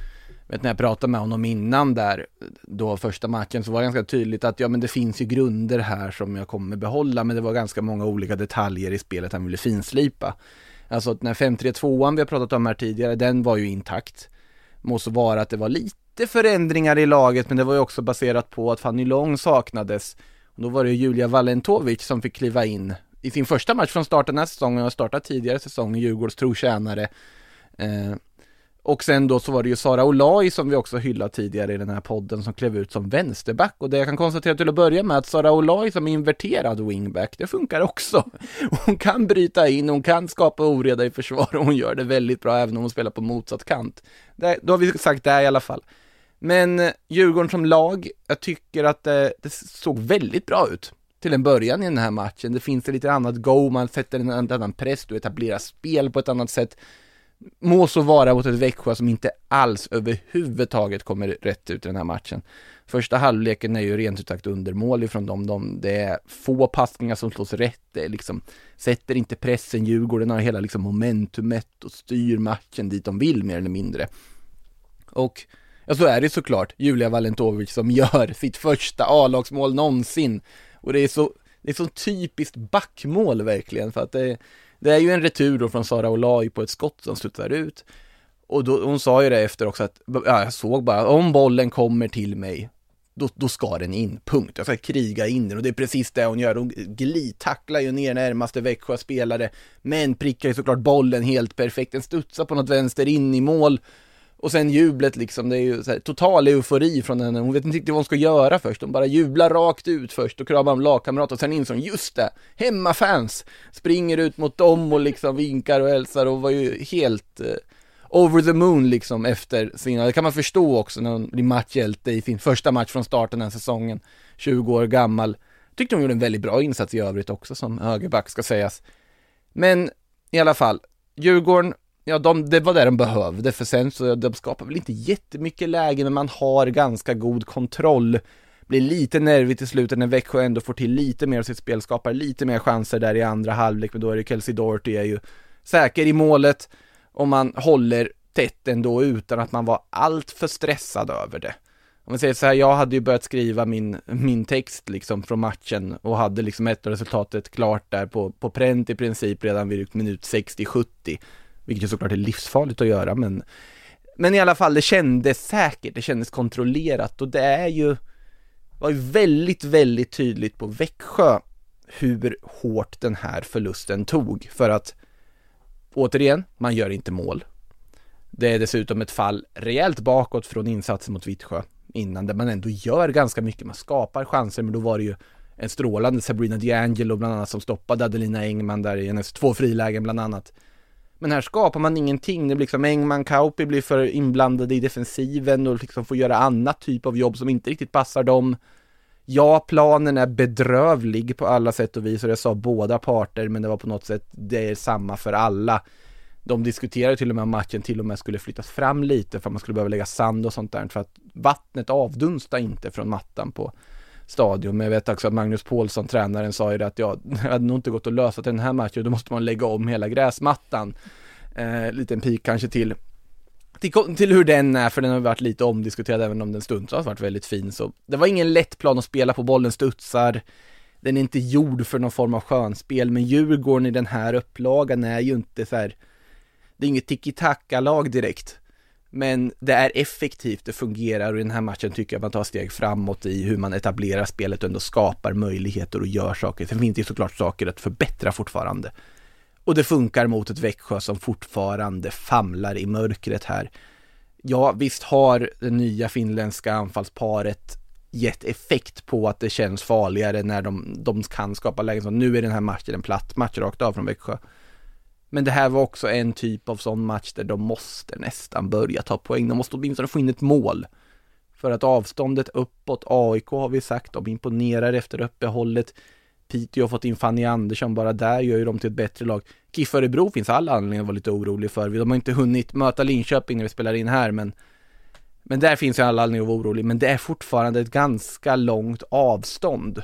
vet när jag pratade med honom innan där, då första matchen, så var det ganska tydligt att ja men det finns ju grunder här som jag kommer behålla, men det var ganska många olika detaljer i spelet han ville finslipa. Alltså att den här 5-3-2an vi har pratat om här tidigare, den var ju intakt. Måste vara att det var lite förändringar i laget, men det var ju också baserat på att Fanny Long saknades. Och då var det Julia Valentovic som fick kliva in i sin första match från starten den här säsongen och startat tidigare säsong, Djurgårds trotjänare. Eh, och sen då så var det ju Sara Olai som vi också hyllade tidigare i den här podden som klev ut som vänsterback och det jag kan konstatera till att börja med att Sara Olai som inverterad wingback, det funkar också. Hon kan bryta in, hon kan skapa oreda i försvar och hon gör det väldigt bra även om hon spelar på motsatt kant. Det, då har vi sagt det i alla fall. Men eh, Djurgården som lag, jag tycker att eh, det, det såg väldigt bra ut till en början i den här matchen. Det finns ett lite annat go, man sätter en annan press, du etablerar spel på ett annat sätt. Må så vara mot ett Växjö som inte alls överhuvudtaget kommer rätt ut i den här matchen. Första halvleken är ju rent ut sagt undermålig från dem. De, det är få passningar som slås rätt. Det är liksom, sätter inte pressen. Djurgården har hela liksom momentumet och styr matchen dit de vill mer eller mindre. Och ja, så är det såklart. Julia Valentovic som gör sitt första A-lagsmål någonsin. Och det är så, det är så typiskt backmål verkligen för att det, det är ju en retur då från Sara Olai på ett skott som slutar ut. Och då, hon sa ju det efter också att, ja, jag såg bara, om bollen kommer till mig, då, då ska den in, punkt. Jag ska kriga in den och det är precis det hon gör. Hon glidtacklar ju ner närmaste Växjö spelare, men prickar ju såklart bollen helt perfekt. Den studsar på något vänster in i mål. Och sen jublet liksom, det är ju så här, total eufori från henne. Hon vet inte riktigt vad hon ska göra först. Hon bara jublar rakt ut först och kramar om lagkamrater och sen inser hon, just det, hemmafans! Springer ut mot dem och liksom vinkar och hälsar och var ju helt eh, over the moon liksom efter sina, det kan man förstå också när hon blir matchhjälte i sin första match från starten den här säsongen, 20 år gammal. Tyckte hon gjorde en väldigt bra insats i övrigt också som högerback ska sägas. Men i alla fall, Djurgården, ja de, det var det de behövde för sen så de skapar väl inte jättemycket läge men man har ganska god kontroll. Blir lite nervigt i slutet när Växjö ändå får till lite mer av sitt spel, skapar lite mer chanser där i andra halvlek, men då är det Kelsey Doherty är ju säker i målet och man håller tätt ändå utan att man var allt för stressad över det. Om man säger så här, jag hade ju börjat skriva min, min text liksom från matchen och hade liksom ett resultatet klart där på, på pränt i princip redan vid minut 60-70. Vilket ju såklart är livsfarligt att göra men Men i alla fall, det kändes säkert, det kändes kontrollerat och det är ju var ju väldigt, väldigt tydligt på Växjö hur hårt den här förlusten tog för att återigen, man gör inte mål. Det är dessutom ett fall rejält bakåt från insatsen mot Vittsjö innan, där man ändå gör ganska mycket. Man skapar chanser, men då var det ju en strålande Sabrina D'Angelo bland annat som stoppade Adelina Engman där i hennes två frilägen bland annat. Men här skapar man ingenting. Det blir liksom Engman, Kauppi blir för inblandade i defensiven och liksom får göra annat typ av jobb som inte riktigt passar dem. Ja, planen är bedrövlig på alla sätt och vis och det sa båda parter, men det var på något sätt, det är samma för alla. De diskuterade till och med om matchen till och med skulle flyttas fram lite för att man skulle behöva lägga sand och sånt där för att vattnet avdunstar inte från mattan på stadion. Men jag vet också att Magnus Paulsson, tränaren, sa ju det att ja, det hade nog inte gått att lösa till den här matchen, då måste man lägga om hela gräsmattan. Eh, liten pik kanske till till, till hur den är, för den har varit lite omdiskuterad även om den stundtals varit väldigt fin. Så det var ingen lätt plan att spela på, bollen studsar. Den är inte gjord för någon form av skönspel, men Djurgården i den här upplagan är ju inte så här, det är inget tiki-taka-lag direkt. Men det är effektivt, det fungerar och i den här matchen tycker jag man tar steg framåt i hur man etablerar spelet och ändå skapar möjligheter och gör saker. Sen finns det ju såklart saker att förbättra fortfarande. Och det funkar mot ett Växjö som fortfarande famlar i mörkret här. Ja, visst har det nya finländska anfallsparet gett effekt på att det känns farligare när de, de kan skapa lägen. Så nu är den här matchen en platt match rakt av från Växjö. Men det här var också en typ av sån match där de måste nästan börja ta poäng. De måste åtminstone få in ett mål. För att avståndet uppåt, AIK har vi sagt, de imponerar efter uppehållet. Piteå har fått in Fanny Andersson, bara där gör ju de till ett bättre lag. KIF Örebro finns alla anledningar att vara lite orolig för. De har inte hunnit möta Linköping när vi spelar in här, men men där finns ju alla anledningar att vara orolig, men det är fortfarande ett ganska långt avstånd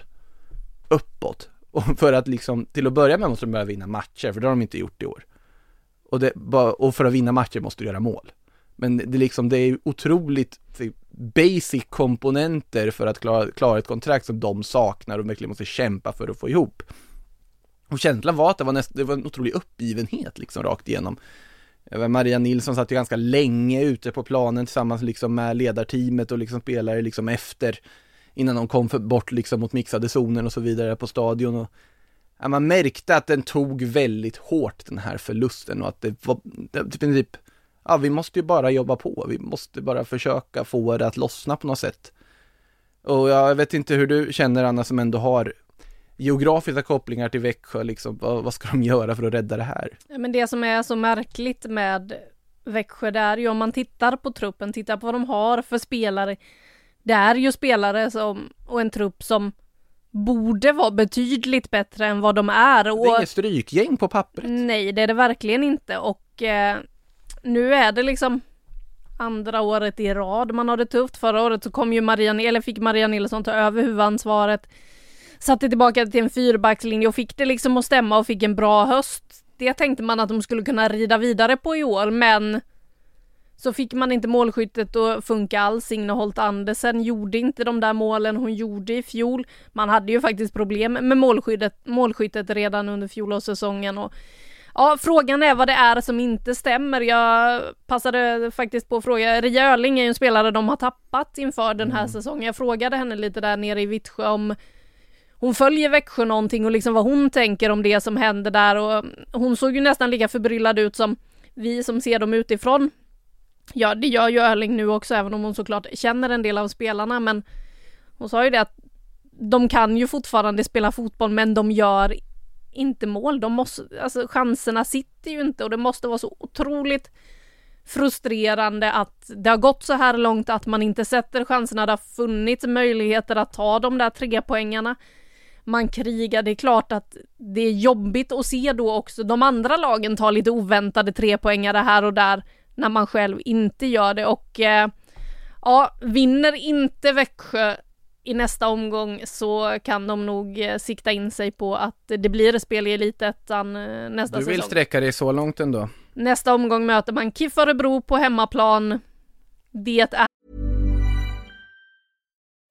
uppåt. Och för att liksom, till att börja med måste de börja vinna matcher, för det har de inte gjort i år. Och, det, och för att vinna matcher måste du göra mål. Men det, liksom, det är otroligt basic komponenter för att klara, klara ett kontrakt som de saknar och verkligen måste kämpa för att få ihop. Och känslan var att det var, näst, det var en otrolig uppgivenhet liksom rakt igenom. Eh, Maria Nilsson satt ju ganska länge ute på planen tillsammans liksom med ledarteamet och liksom spelare liksom efter innan de kom för, bort liksom mot mixade zoner och så vidare på stadion och ja, man märkte att den tog väldigt hårt den här förlusten och att det var i princip typ typ, ja, vi måste ju bara jobba på. Vi måste bara försöka få det att lossna på något sätt. Och jag vet inte hur du känner Anna som ändå har geografiska kopplingar till Växjö, liksom, vad, vad, ska de göra för att rädda det här? Men det som är så märkligt med Växjö, det är ju om man tittar på truppen, tittar på vad de har för spelare. Det är ju spelare som, och en trupp som borde vara betydligt bättre än vad de är. Och, det är inget strykgäng på pappret. Nej, det är det verkligen inte och eh, nu är det liksom andra året i rad man har det tufft. Förra året så kom ju Maria, eller fick Maria Nilsson ta över huvudansvaret. Satte tillbaka till en fyrbackslinje och fick det liksom att stämma och fick en bra höst. Det tänkte man att de skulle kunna rida vidare på i år, men så fick man inte målskyttet att funka alls. Signe Holt Andersen gjorde inte de där målen hon gjorde i fjol. Man hade ju faktiskt problem med målskyttet, målskyttet redan under fjolårssäsongen och Ja, frågan är vad det är som inte stämmer. Jag passade faktiskt på att fråga, Ria Öling är ju en spelare de har tappat inför den här mm. säsongen. Jag frågade henne lite där nere i Vittsjö om hon följer Växjö någonting och liksom vad hon tänker om det som händer där och hon såg ju nästan lika förbryllad ut som vi som ser dem utifrån. Ja, det gör ju Öling nu också, även om hon såklart känner en del av spelarna, men hon sa ju det att de kan ju fortfarande spela fotboll, men de gör inte mål. De måste, alltså chanserna sitter ju inte och det måste vara så otroligt frustrerande att det har gått så här långt att man inte sätter chanserna. Det har funnits möjligheter att ta de där tre poängarna. Man krigar, det är klart att det är jobbigt att se då också de andra lagen ta lite oväntade trepoängare här och där när man själv inte gör det och eh, ja, vinner inte Växjö i nästa omgång så kan de nog eh, sikta in sig på att det blir spel i Elitettan eh, nästa säsong. Du vill säsong. sträcka dig så långt ändå? Nästa omgång möter man KIF Örebro på hemmaplan. Det är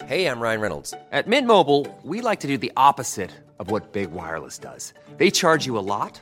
Hej, jag Ryan Reynolds. At Mint Mobile, we like to do the opposite of what Big Wireless does. They charge you a lot,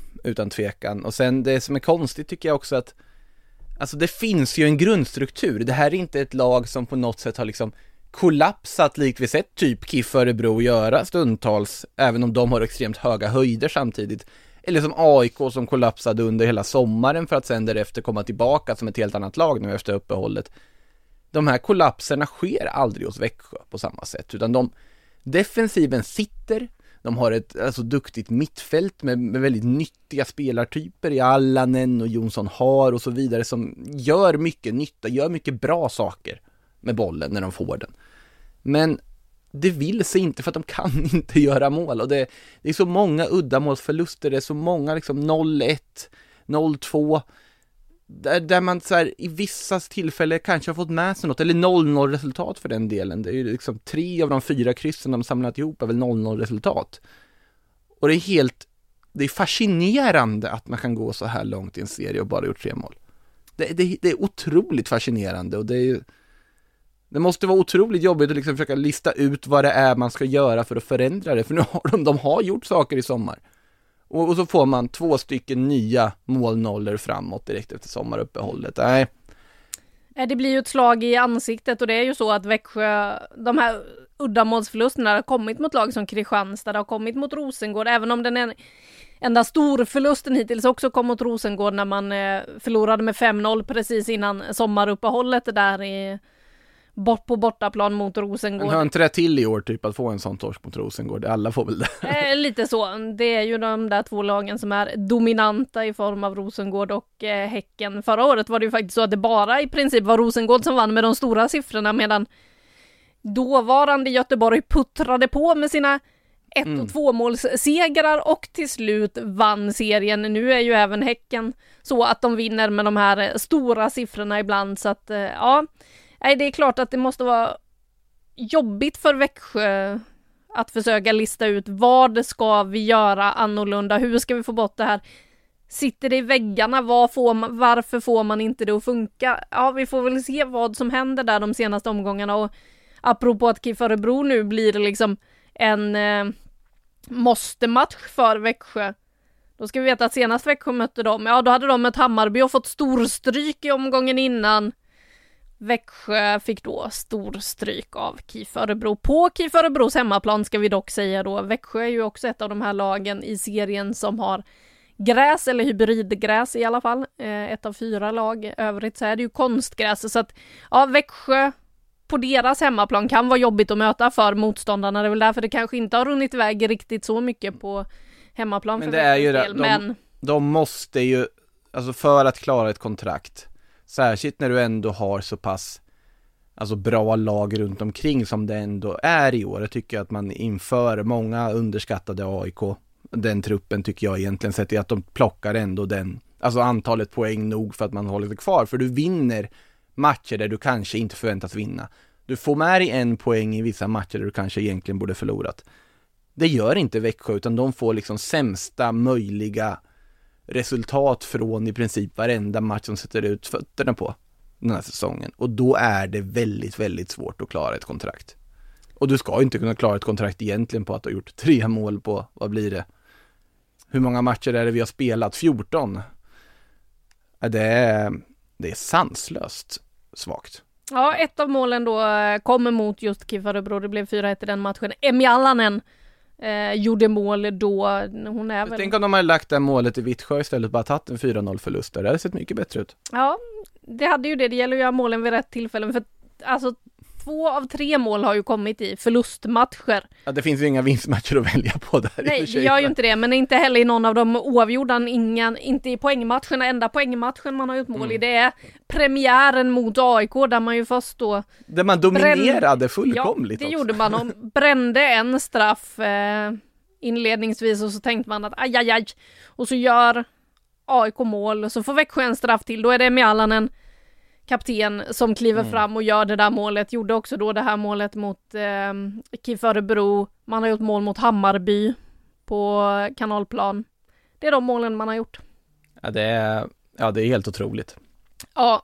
utan tvekan. Och sen det som är konstigt tycker jag också att Alltså det finns ju en grundstruktur. Det här är inte ett lag som på något sätt har liksom kollapsat likt vi sett typ KIF Örebro göra stundtals, även om de har extremt höga höjder samtidigt. Eller som AIK som kollapsade under hela sommaren för att sen därefter komma tillbaka som ett helt annat lag nu efter uppehållet. De här kollapserna sker aldrig hos Växjö på samma sätt, utan de defensiven sitter, de har ett alltså, duktigt mittfält med, med väldigt nyttiga spelartyper i Allanen och Jonsson Har och så vidare som gör mycket nytta, gör mycket bra saker med bollen när de får den. Men det vill sig inte för att de kan inte göra mål och det, det är så många uddamålsförluster, det är så många liksom 0-1, 0-2 där, där man så här, i vissa tillfällen kanske har fått med sig något, eller 0-0 resultat för den delen. Det är ju liksom tre av de fyra kryssen de samlat ihop är väl 0-0 resultat. Och det är helt, det är fascinerande att man kan gå så här långt i en serie och bara gjort tre mål. Det, det, det är otroligt fascinerande och det är ju det måste vara otroligt jobbigt att liksom försöka lista ut vad det är man ska göra för att förändra det, för nu har de, de har gjort saker i sommar. Och, och så får man två stycken nya målnollor framåt direkt efter sommaruppehållet. Nej. Det blir ju ett slag i ansiktet och det är ju så att Växjö, de här uddamålsförlusterna har kommit mot lag som Kristianstad, det har kommit mot Rosengård, även om den enda storförlusten hittills också kom mot Rosengård när man eh, förlorade med 5-0 precis innan sommaruppehållet där i bort på bortaplan mot Rosengård. Men har inte det till i år typ att få en sån torsk mot Rosengård? Alla får väl det? Eh, lite så. Det är ju de där två lagen som är dominanta i form av Rosengård och eh, Häcken. Förra året var det ju faktiskt så att det bara i princip var Rosengård som vann med de stora siffrorna medan dåvarande Göteborg puttrade på med sina ett och mm. tvåmålssegrar och till slut vann serien. Nu är ju även Häcken så att de vinner med de här stora siffrorna ibland så att eh, ja, Nej, det är klart att det måste vara jobbigt för Växjö att försöka lista ut vad ska vi göra annorlunda? Hur ska vi få bort det här? Sitter det i väggarna? Var får man, varför får man inte det att funka? Ja, vi får väl se vad som händer där de senaste omgångarna och apropå att KIF Örebro nu blir det liksom en eh, måste-match för Växjö. Då ska vi veta att senast Växjö mötte dem, ja då hade de mött Hammarby och fått storstryk i omgången innan. Växjö fick då stor stryk av KIF Örebro. På KIF Örebros hemmaplan ska vi dock säga då, Växjö är ju också ett av de här lagen i serien som har gräs eller hybridgräs i alla fall. Eh, ett av fyra lag. Övrigt så är det ju konstgräs så att ja, Växjö på deras hemmaplan kan vara jobbigt att möta för motståndarna. Det är väl därför det kanske inte har runnit iväg riktigt så mycket på hemmaplan men för det är ju det. De, men de måste ju, alltså för att klara ett kontrakt Särskilt när du ändå har så pass Alltså bra lag runt omkring som det ändå är i år. Jag tycker att man inför många underskattade AIK Den truppen tycker jag egentligen sett i att de plockar ändå den Alltså antalet poäng nog för att man håller sig kvar, för du vinner matcher där du kanske inte förväntas vinna. Du får med dig en poäng i vissa matcher där du kanske egentligen borde förlorat. Det gör inte Växjö, utan de får liksom sämsta möjliga resultat från i princip varenda match som sätter ut fötterna på den här säsongen. Och då är det väldigt, väldigt svårt att klara ett kontrakt. Och du ska inte kunna klara ett kontrakt egentligen på att du har gjort tre mål på, vad blir det? Hur många matcher är det vi har spelat? 14? Det är, det är sanslöst svagt. Ja, ett av målen då eh, kommer mot just KIF Det blev 4-1 i den matchen. Emi Allanen eh, gjorde mål då. Hon är väl... Tänk om de hade lagt det målet i Vittsjö istället och bara tagit en 4-0 förlust där. Det hade sett mycket bättre ut. Ja, det hade ju det. Det gäller att göra målen vid rätt tillfällen. För alltså två av tre mål har ju kommit i förlustmatcher. Ja, det finns ju inga vinstmatcher att välja på där Nej, det gör ju inte det, men inte heller i någon av de oavgjorda, ingen, inte i poängmatcherna. Enda poängmatchen man har gjort mål mm. i, det är premiären mot AIK där man ju först då... Där man dominerade brände, fullkomligt Ja, det också. gjorde man och brände en straff eh, inledningsvis och så tänkte man att aj, aj, aj. Och så gör AIK mål och så får Växjö en straff till, då är det Mialanen kapten som kliver mm. fram och gör det där målet, gjorde också då det här målet mot eh, KIF Örebro, man har gjort mål mot Hammarby på kanalplan. Det är de målen man har gjort. Ja det är, ja, det är helt otroligt. Ja,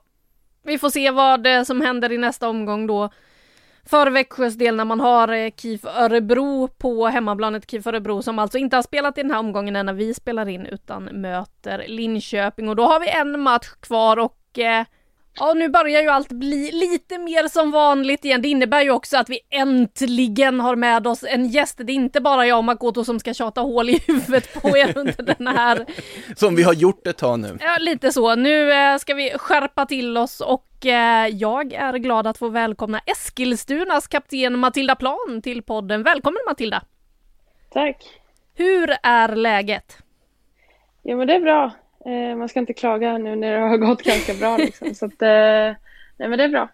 vi får se vad som händer i nästa omgång då. För Växjös del när man har eh, KIF Örebro på hemmaplanet, KIF Örebro som alltså inte har spelat i den här omgången när vi spelar in utan möter Linköping och då har vi en match kvar och eh, Ja, nu börjar ju allt bli lite mer som vanligt igen. Det innebär ju också att vi äntligen har med oss en gäst. Det är inte bara jag och Makoto som ska tjata hål i huvudet på er under den här... Som vi har gjort ett tag nu. Ja, lite så. Nu eh, ska vi skärpa till oss och eh, jag är glad att få välkomna Eskilstunas kapten Matilda Plan till podden. Välkommen Matilda! Tack! Hur är läget? Jo men det är bra. Eh, man ska inte klaga nu när det har gått ganska bra liksom. Så att, eh, nej men det är bra.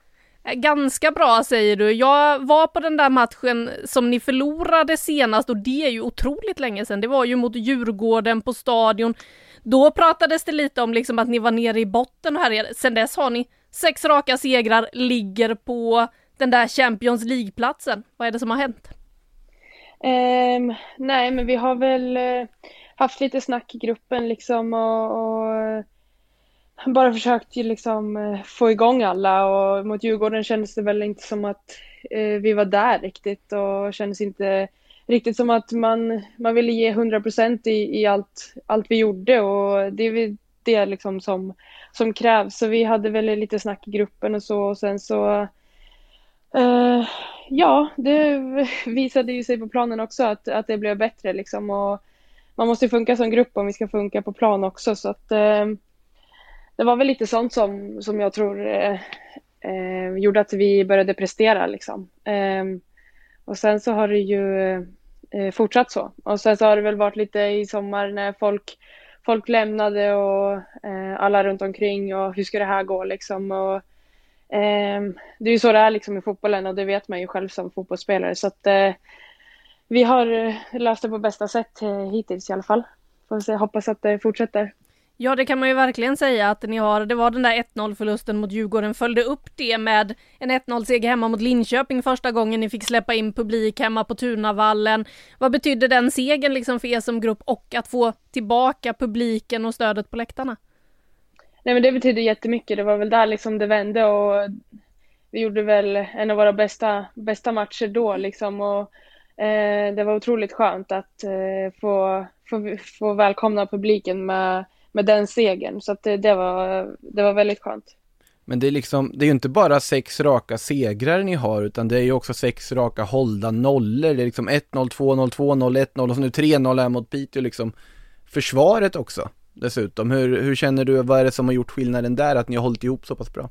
Eh, ganska bra säger du. Jag var på den där matchen som ni förlorade senast och det är ju otroligt länge sedan. Det var ju mot Djurgården på stadion. Då pratades det lite om liksom att ni var nere i botten här. Sen dess har ni sex raka segrar, ligger på den där Champions League-platsen. Vad är det som har hänt? Um, nej, men vi har väl haft lite snack i gruppen liksom och, och eh, bara försökt liksom eh, få igång alla och mot Djurgården kändes det väl inte som att eh, vi var där riktigt och kändes inte riktigt som att man, man ville ge 100 procent i, i allt, allt vi gjorde och det är det liksom som, som krävs. Så vi hade väl lite snack i gruppen och så och sen så eh, ja, det visade ju sig på planen också att, att det blev bättre liksom och man måste funka som grupp om vi ska funka på plan också så att eh, det var väl lite sånt som, som jag tror eh, eh, gjorde att vi började prestera liksom. Ehm, och sen så har det ju eh, fortsatt så. Och sen så har det väl varit lite i sommar när folk, folk lämnade och eh, alla runt omkring och hur ska det här gå liksom. Och, ehm, det är ju så det är liksom i fotbollen och det vet man ju själv som fotbollsspelare så att eh, vi har eh, löst det på bästa sätt eh, hittills i alla fall. Får se, hoppas att det fortsätter. Ja, det kan man ju verkligen säga att ni har. Det var den där 1-0 förlusten mot Djurgården, följde upp det med en 1-0 seger hemma mot Linköping första gången ni fick släppa in publik hemma på Tunavallen. Vad betydde den segern liksom för er som grupp och att få tillbaka publiken och stödet på läktarna? Nej men det betyder jättemycket. Det var väl där liksom det vände och vi gjorde väl en av våra bästa, bästa matcher då liksom och det var otroligt skönt att eh, få, få, få välkomna publiken med, med den segern. Så att det, det, var, det var väldigt skönt. Men det är liksom, det är ju inte bara sex raka segrar ni har, utan det är ju också sex raka hållda nollor. Det är liksom 1-0, 2-0, 2-0, 1-0 och så nu 3-0 här mot Piteå liksom. Försvaret också dessutom. Hur, hur känner du, vad är det som har gjort skillnaden där, att ni har hållit ihop så pass bra?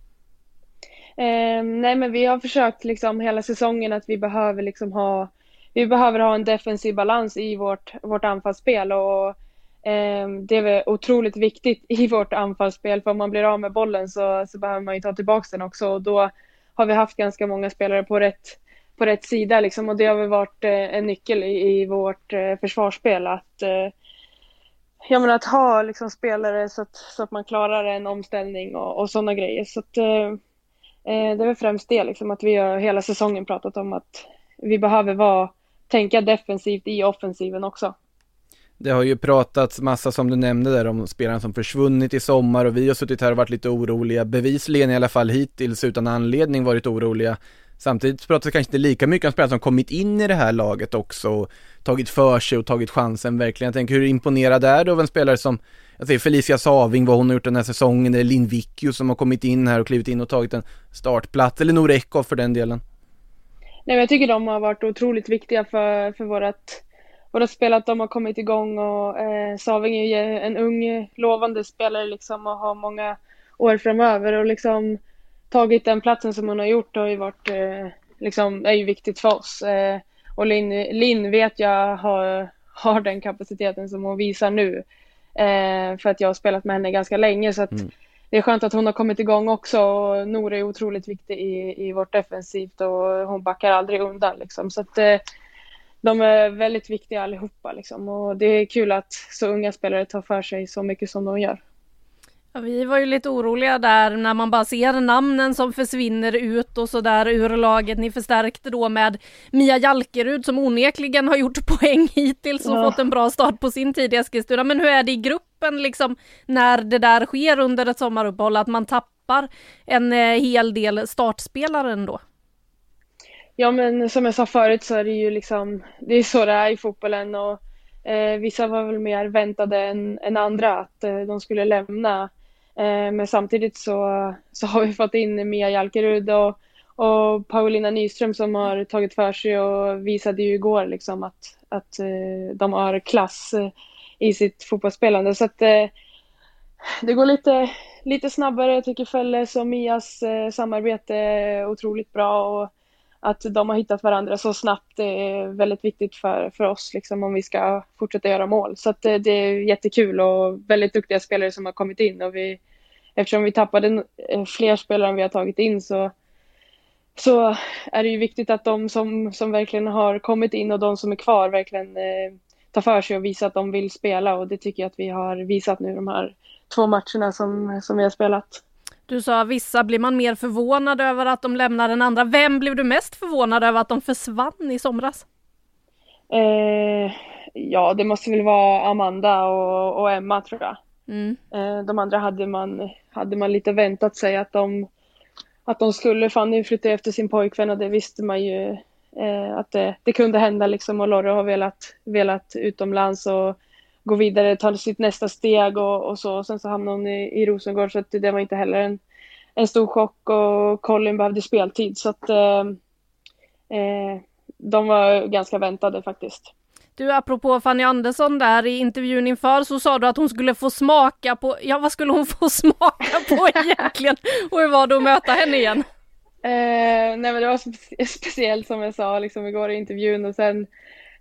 Eh, nej men vi har försökt liksom hela säsongen att vi behöver liksom ha vi behöver ha en defensiv balans i vårt, vårt anfallsspel och eh, det är otroligt viktigt i vårt anfallsspel för om man blir av med bollen så, så behöver man ju ta tillbaka den också och då har vi haft ganska många spelare på rätt, på rätt sida liksom och det har väl varit eh, en nyckel i, i vårt eh, försvarsspel att eh, ja men att ha liksom spelare så att, så att man klarar en omställning och, och sådana grejer. Så att, eh, eh, det är väl främst det liksom att vi har hela säsongen pratat om att vi behöver vara, tänka defensivt i offensiven också. Det har ju pratats massa som du nämnde där om spelarna som försvunnit i sommar och vi har suttit här och varit lite oroliga, bevisligen i alla fall hittills utan anledning varit oroliga. Samtidigt pratas det kanske inte lika mycket om spelare som kommit in i det här laget också och tagit för sig och tagit chansen verkligen. Jag tänker hur imponerad är du av en spelare som, jag säger Felicia Saving, vad hon har gjort den här säsongen, eller Linn Vickio som har kommit in här och klivit in och tagit en startplats, eller Nour Eckhoff för den delen. Nej, men jag tycker de har varit otroligt viktiga för, för vårat, vårat spel, att de har kommit igång och eh, Saving är ju en ung lovande spelare liksom och har många år framöver och liksom tagit den platsen som hon har gjort har ju varit, eh, liksom, är ju viktigt för oss. Eh, och Linn, Lin vet jag har, har den kapaciteten som hon visar nu. Eh, för att jag har spelat med henne ganska länge så att mm det är skönt att hon har kommit igång också. Och Nora är otroligt viktig i, i vårt defensivt och hon backar aldrig undan liksom. Så att eh, de är väldigt viktiga allihopa liksom. Och det är kul att så unga spelare tar för sig så mycket som de gör. Ja, vi var ju lite oroliga där när man bara ser namnen som försvinner ut och så där ur laget. Ni förstärkte då med Mia Jalkerud som onekligen har gjort poäng hittills och ja. fått en bra start på sin tid i Eskilstuna. Men hur är det i gruppen liksom när det där sker under ett sommaruppehåll att man tappar en eh, hel del startspelare ändå? Ja men som jag sa förut så är det ju liksom, det är så det är i fotbollen och eh, vissa var väl mer väntade än, än andra att eh, de skulle lämna Eh, men samtidigt så, så har vi fått in Mia Jalkerud och, och Paulina Nyström som har tagit för sig och visade ju igår liksom att, att eh, de har klass eh, i sitt fotbollsspelande. Så att eh, det går lite, lite snabbare. Jag tycker Felles och Mias eh, samarbete är otroligt bra och att de har hittat varandra så snabbt är väldigt viktigt för, för oss liksom, om vi ska fortsätta göra mål. Så att det, det är jättekul och väldigt duktiga spelare som har kommit in och vi, eftersom vi tappade fler spelare än vi har tagit in så, så är det ju viktigt att de som, som verkligen har kommit in och de som är kvar verkligen eh, tar för sig och visar att de vill spela och det tycker jag att vi har visat nu de här två matcherna som, som vi har spelat. Du sa vissa blir man mer förvånad över att de lämnar än andra. Vem blev du mest förvånad över att de försvann i somras? Eh, ja, det måste väl vara Amanda och, och Emma tror jag. Mm. Eh, de andra hade man, hade man lite väntat sig att de, att de skulle. Fanny flyttade efter sin pojkvän och det visste man ju eh, att det, det, kunde hända liksom och Lorre har velat, velat utomlands och gå vidare, ta sitt nästa steg och, och så. Och sen så hamnade hon i, i Rosengård så att det var inte heller en, en stor chock och Colin behövde speltid så att eh, eh, de var ganska väntade faktiskt. Du, apropå Fanny Andersson där i intervjun inför så sa du att hon skulle få smaka på, ja vad skulle hon få smaka på egentligen? Och hur var det att möta henne igen? Eh, nej men det var spe speciellt som jag sa liksom igår i intervjun och sen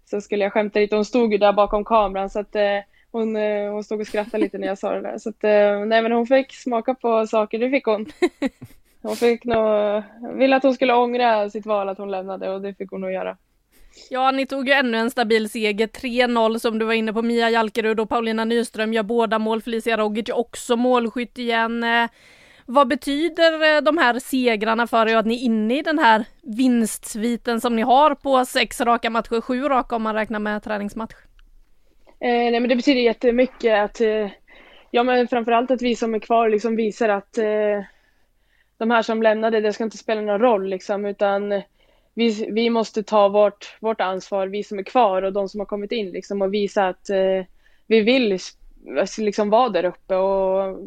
så skulle jag skämta lite. Hon stod ju där bakom kameran så att eh, hon, eh, hon stod och skrattade lite när jag sa det där. Så att, eh, nej men hon fick smaka på saker, det fick hon. Hon fick nog, ville att hon skulle ångra sitt val att hon lämnade och det fick hon nog göra. Ja, ni tog ju ännu en stabil seger, 3-0 som du var inne på. Mia Jalkerud och Paulina Nyström gör båda mål, Felicia Rogic också målskytt igen. Vad betyder eh, de här segrarna för er att ni är inne i den här vinstsviten som ni har på sex raka matcher, sju raka om man räknar med träningsmatch? Eh, nej men det betyder jättemycket att, eh, ja men framförallt att vi som är kvar liksom visar att eh, de här som lämnade, det ska inte spela någon roll liksom utan vi, vi måste ta vårt, vårt ansvar, vi som är kvar och de som har kommit in liksom och visa att eh, vi vill liksom vara där uppe och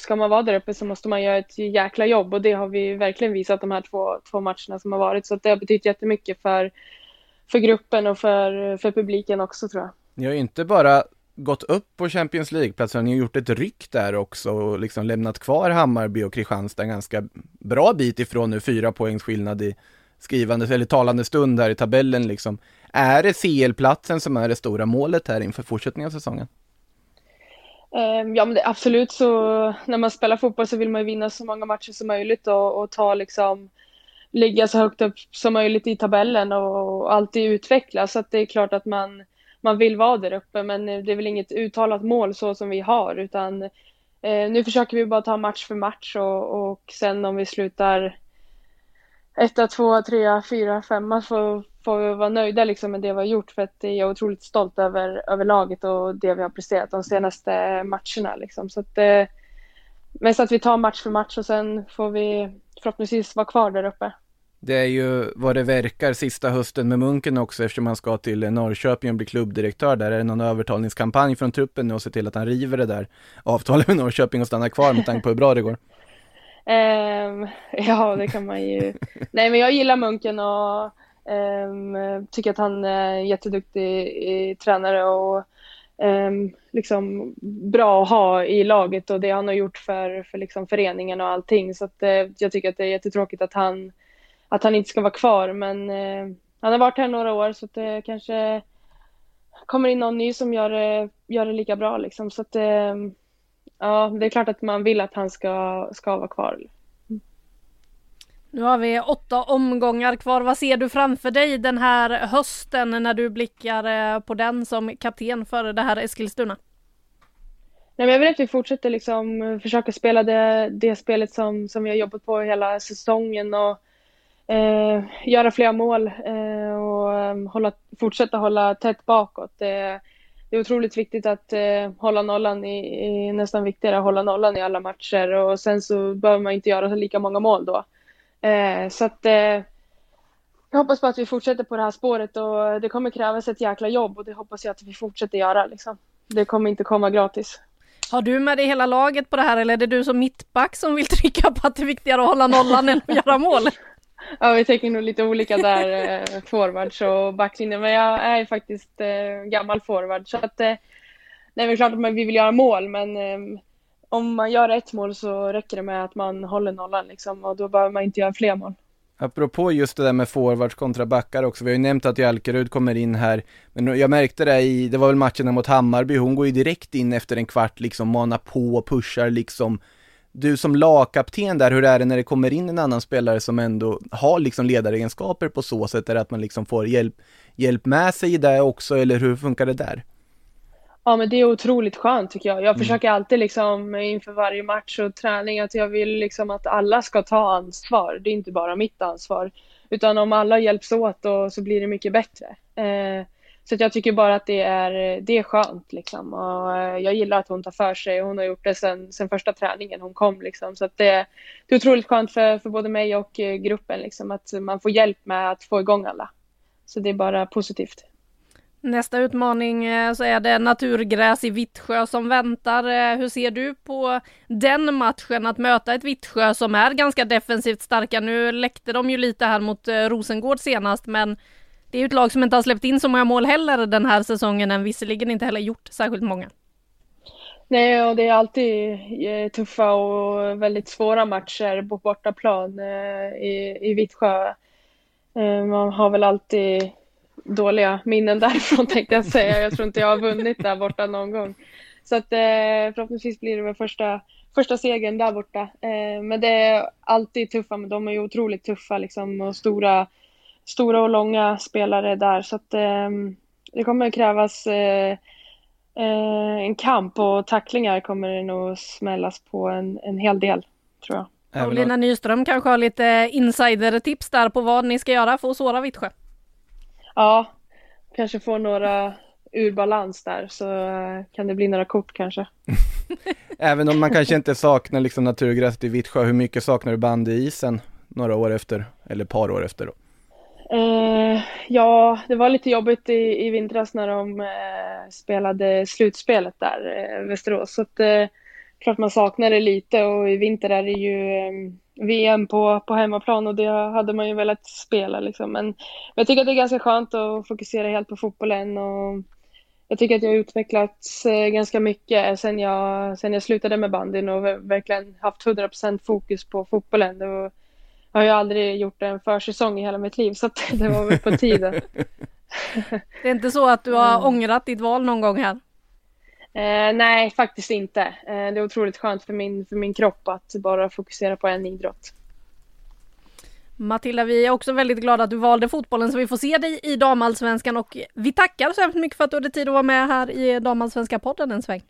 ska man vara där uppe så måste man göra ett jäkla jobb och det har vi verkligen visat de här två, två matcherna som har varit så det har betytt jättemycket för, för gruppen och för, för publiken också tror jag. Ni har ju inte bara gått upp på Champions League-platsen, ni har gjort ett ryck där också och liksom lämnat kvar Hammarby och Kristianstad en ganska bra bit ifrån nu, fyra poängs skillnad i skrivande eller talande stund här i tabellen liksom. Är det CL-platsen som är det stora målet här inför fortsättningen av säsongen? Ehm, ja men det, absolut så när man spelar fotboll så vill man ju vinna så många matcher som möjligt och, och ta liksom ligga så högt upp som möjligt i tabellen och, och alltid utvecklas. Så att det är klart att man, man vill vara där uppe men eh, det är väl inget uttalat mål så som vi har utan eh, nu försöker vi bara ta match för match och, och sen om vi slutar etta, tvåa, trea, fyra, femma får, får vi vara nöjda liksom med det vi har gjort för att jag är otroligt stolt över, över laget och det vi har presterat de senaste matcherna liksom. Så att, eh, mest att vi tar match för match och sen får vi förhoppningsvis vara kvar där uppe. Det är ju vad det verkar sista hösten med Munken också eftersom han ska till Norrköping och bli klubbdirektör där. Är det någon övertalningskampanj från truppen nu och se till att han river det där avtalet med Norrköping och stannar kvar med tanke på hur bra det går? Um, ja, det kan man ju. Nej, men jag gillar Munken och um, tycker att han är jätteduktig i, tränare och um, liksom bra att ha i laget och det han har gjort för, för liksom föreningen och allting. Så att, uh, jag tycker att det är jättetråkigt att han, att han inte ska vara kvar. Men uh, han har varit här några år så att det kanske kommer in någon ny som gör det, gör det lika bra. Liksom. Så att, ehm, ja, det är klart att man vill att han ska, ska vara kvar. Nu har vi åtta omgångar kvar. Vad ser du framför dig den här hösten när du blickar eh, på den som kapten för det här Eskilstuna? Nej, men jag vill att vi fortsätter liksom försöka spela det, det spelet som, som vi har jobbat på hela säsongen och eh, göra fler mål eh, och eh, hålla, fortsätta hålla tätt bakåt. Det, det är otroligt viktigt att eh, hålla nollan, i, i, nästan viktigare att hålla nollan i alla matcher och sen så behöver man inte göra lika många mål då. Eh, så att eh, jag hoppas på att vi fortsätter på det här spåret och det kommer krävas ett jäkla jobb och det hoppas jag att vi fortsätter göra liksom. Det kommer inte komma gratis. Har du med dig hela laget på det här eller är det du som mittback som vill trycka på att det är viktigare att hålla nollan än att göra mål? Ja, vi tänker nog lite olika där, eh, forwards och backlinjen. Men jag är faktiskt eh, gammal forward så att eh, det är väl klart att vi vill göra mål men eh, om man gör ett mål så räcker det med att man håller nollan liksom och då behöver man inte göra fler mål. Apropå just det där med forwards kontra backar också, vi har ju nämnt att Jalkerud kommer in här, men jag märkte det i, det var väl matchen mot Hammarby, hon går ju direkt in efter en kvart liksom, manar på, och pushar liksom, du som lagkapten där, hur är det när det kommer in en annan spelare som ändå har liksom ledaregenskaper på så sätt? Är det att man liksom får hjälp, hjälp med sig i det också, eller hur funkar det där? Ja men det är otroligt skönt tycker jag. Jag mm. försöker alltid liksom inför varje match och träning att jag vill liksom att alla ska ta ansvar. Det är inte bara mitt ansvar. Utan om alla hjälps åt då, så blir det mycket bättre. Eh, så jag tycker bara att det är, det är skönt liksom. Och eh, jag gillar att hon tar för sig. Hon har gjort det sen, sen första träningen hon kom liksom. Så det, det är otroligt skönt för, för både mig och eh, gruppen liksom. Att man får hjälp med att få igång alla. Så det är bara positivt. Nästa utmaning eh, så är det naturgräs i Vittsjö som väntar. Eh, hur ser du på den matchen att möta ett Vittsjö som är ganska defensivt starka? Nu läckte de ju lite här mot eh, Rosengård senast, men det är ju ett lag som inte har släppt in så många mål heller den här säsongen än visserligen inte heller gjort särskilt många. Nej, och det är alltid tuffa och väldigt svåra matcher på bortaplan i, i Vittsjö. Man har väl alltid dåliga minnen därifrån tänkte jag säga. Jag tror inte jag har vunnit där borta någon gång. Så att förhoppningsvis blir det väl första, första segern där borta. Men det är alltid tuffa, men de är ju otroligt tuffa liksom och stora stora och långa spelare där så att eh, det kommer krävas eh, eh, en kamp och tacklingar kommer det nog smällas på en, en hel del tror jag. Och Lina Nyström kanske har lite insidertips där på vad ni ska göra för att såra Vittsjö? Ja, kanske få några ur balans där så eh, kan det bli några kort kanske. Även om man kanske inte saknar liksom naturgräset i Vittsjö, hur mycket saknar du bandyisen några år efter, eller ett par år efter då? Eh, ja, det var lite jobbigt i, i vintras när de eh, spelade slutspelet där, eh, Västerås. Så att, eh, klart man saknar det lite och i vinter är det ju eh, VM på, på hemmaplan och det hade man ju velat spela liksom. Men, jag tycker att det är ganska skönt att fokusera helt på fotbollen och jag tycker att jag har utvecklats eh, ganska mycket sen jag, sen jag slutade med bandyn och verkligen haft 100% fokus på fotbollen. Var, jag har ju aldrig gjort en försäsong i hela mitt liv så det var väl på tiden. det är inte så att du har mm. ångrat ditt val någon gång här? Eh, nej, faktiskt inte. Eh, det är otroligt skönt för min, för min kropp att bara fokusera på en idrott. Matilda, vi är också väldigt glada att du valde fotbollen så vi får se dig i damallsvenskan och vi tackar så hemskt mycket för att du hade tid att vara med här i damallsvenska podden en sväng.